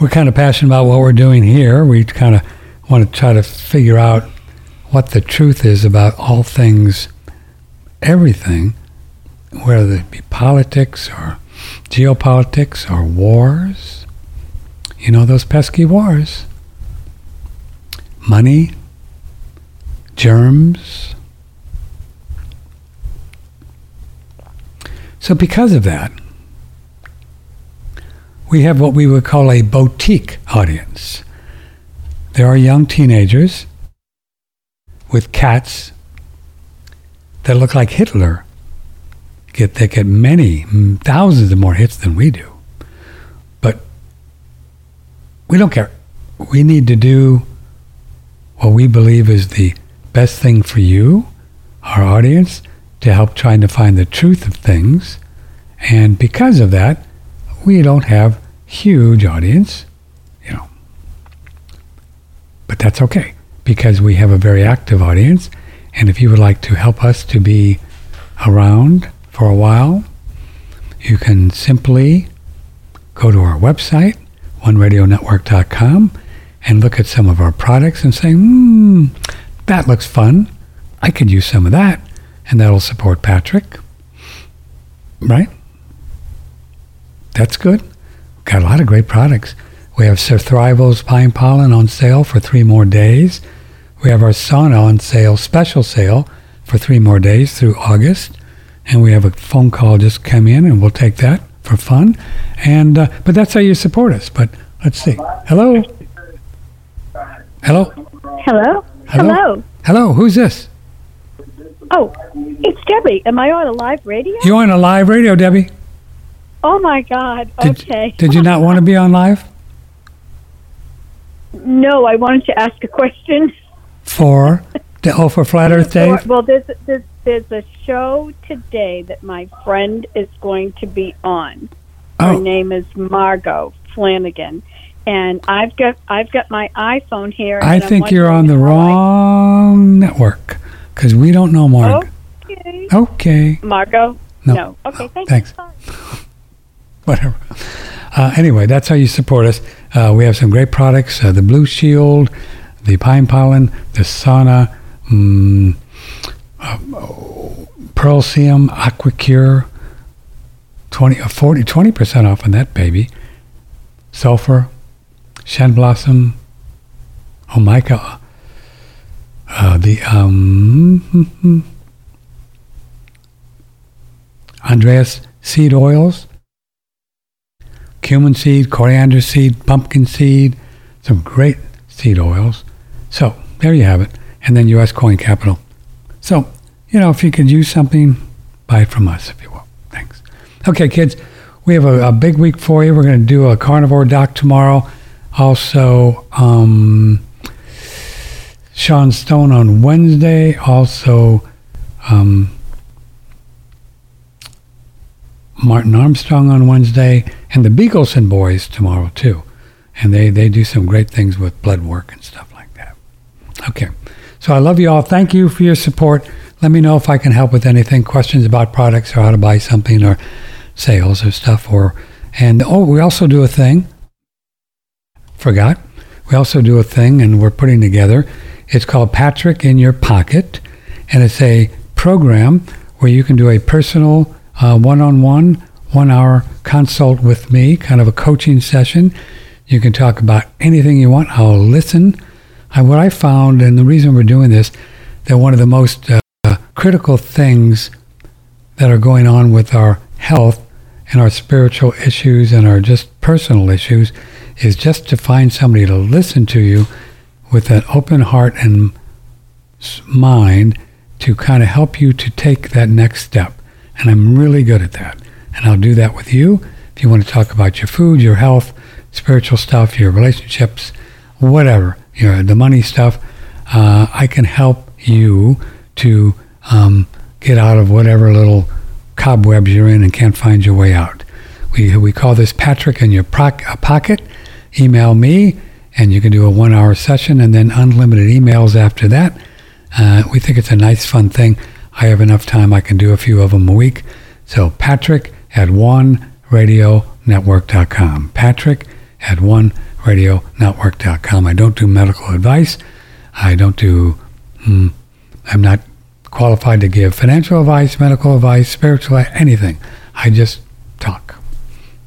We're kind of passionate about what we're doing here. We kind of want to try to figure out what the truth is about all things, everything, whether it be politics or geopolitics or wars. You know those pesky wars. Money, germs. So, because of that, we have what we would call a boutique audience. There are young teenagers with cats that look like Hitler. Get they get many thousands of more hits than we do, but we don't care. We need to do what we believe is the best thing for you, our audience, to help trying to find the truth of things. And because of that, we don't have huge audience, you know. But that's okay because we have a very active audience. And if you would like to help us to be around for a while, you can simply go to our website, oneradionetwork.com, and look at some of our products and say, hmm, that looks fun. I could use some of that. And that'll support Patrick. Right? That's good. We've got a lot of great products. We have Surthrival's Pine Pollen on sale for three more days. We have our sauna on sale, special sale, for three more days through August. And we have a phone call just come in, and we'll take that for fun. And uh, but that's how you support us. But let's see. Hello. Hello. Hello? Hello. Hello. Who's this? Oh, it's Debbie. Am I on a live radio? You on a live radio, Debbie? Oh my God. Did, okay. Did you not want to be on live? No, I wanted to ask a question. For the oh, for Flat Earth Dave. Well, there's, there's there's a show today that my friend is going to be on. Oh. Her Oh. name is Margot Flanagan, and I've got I've got my iPhone here. I think you're on the how I- wrong network because we don't know Mark. Okay. Okay, Margot. No. Okay. Thank Thanks. Whatever. Uh, anyway, that's how you support us. Uh, we have some great products: uh, the Blue Shield, the Pine Pollen, the Sauna, mm, uh, oh, Pearl Seum, Aquacure. 20, uh, 40, 20% off on that baby. Sulfur, Shen Blossom, Omica, uh, the um, Andreas seed oils, cumin seed, coriander seed, pumpkin seed, some great seed oils. So there you have it. And then U.S. Coin Capital. So, you know, if you could use something, buy it from us, if you will. Thanks. Okay, kids, we have a, a big week for you. We're going to do a carnivore doc tomorrow. Also, um, Sean Stone on Wednesday. Also, um, Martin Armstrong on Wednesday, and the Bigelsen boys tomorrow too. And they, they do some great things with blood work and stuff like that. Okay. So I love you all. Thank you for your support. Let me know if I can help with anything, questions about products or how to buy something or sales or stuff or and oh we also do a thing. Forgot. We also do a thing and we're putting together. It's called Patrick in Your Pocket and it's a program where you can do a personal uh, one-on-one one-hour consult with me, kind of a coaching session. You can talk about anything you want. I'll listen. And what I found, and the reason we're doing this, that one of the most uh, critical things that are going on with our health and our spiritual issues and our just personal issues is just to find somebody to listen to you with an open heart and mind to kind of help you to take that next step. And I'm really good at that. And I'll do that with you. If you want to talk about your food, your health, spiritual stuff, your relationships, whatever, your the money stuff, uh, I can help you to um, get out of whatever little cobwebs you're in and can't find your way out. We, we call this Patrick in your proc- uh, pocket. Email me, and you can do a one hour session and then unlimited emails after that. Uh, we think it's a nice, fun thing. I have enough time, I can do a few of them a week. So, Patrick at oneradionetwork.com. Patrick at oneradionetwork.com. I don't do medical advice. I don't do, mm, I'm not qualified to give financial advice, medical advice, spiritual, anything. I just talk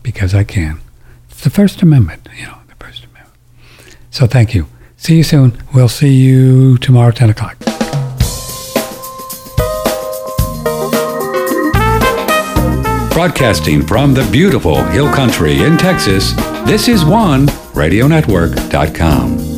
because I can. It's the First Amendment, you know, the First Amendment. So thank you. See you soon. We'll see you tomorrow, 10 o'clock. Broadcasting from the beautiful Hill Country in Texas, this is one OneRadioNetwork.com.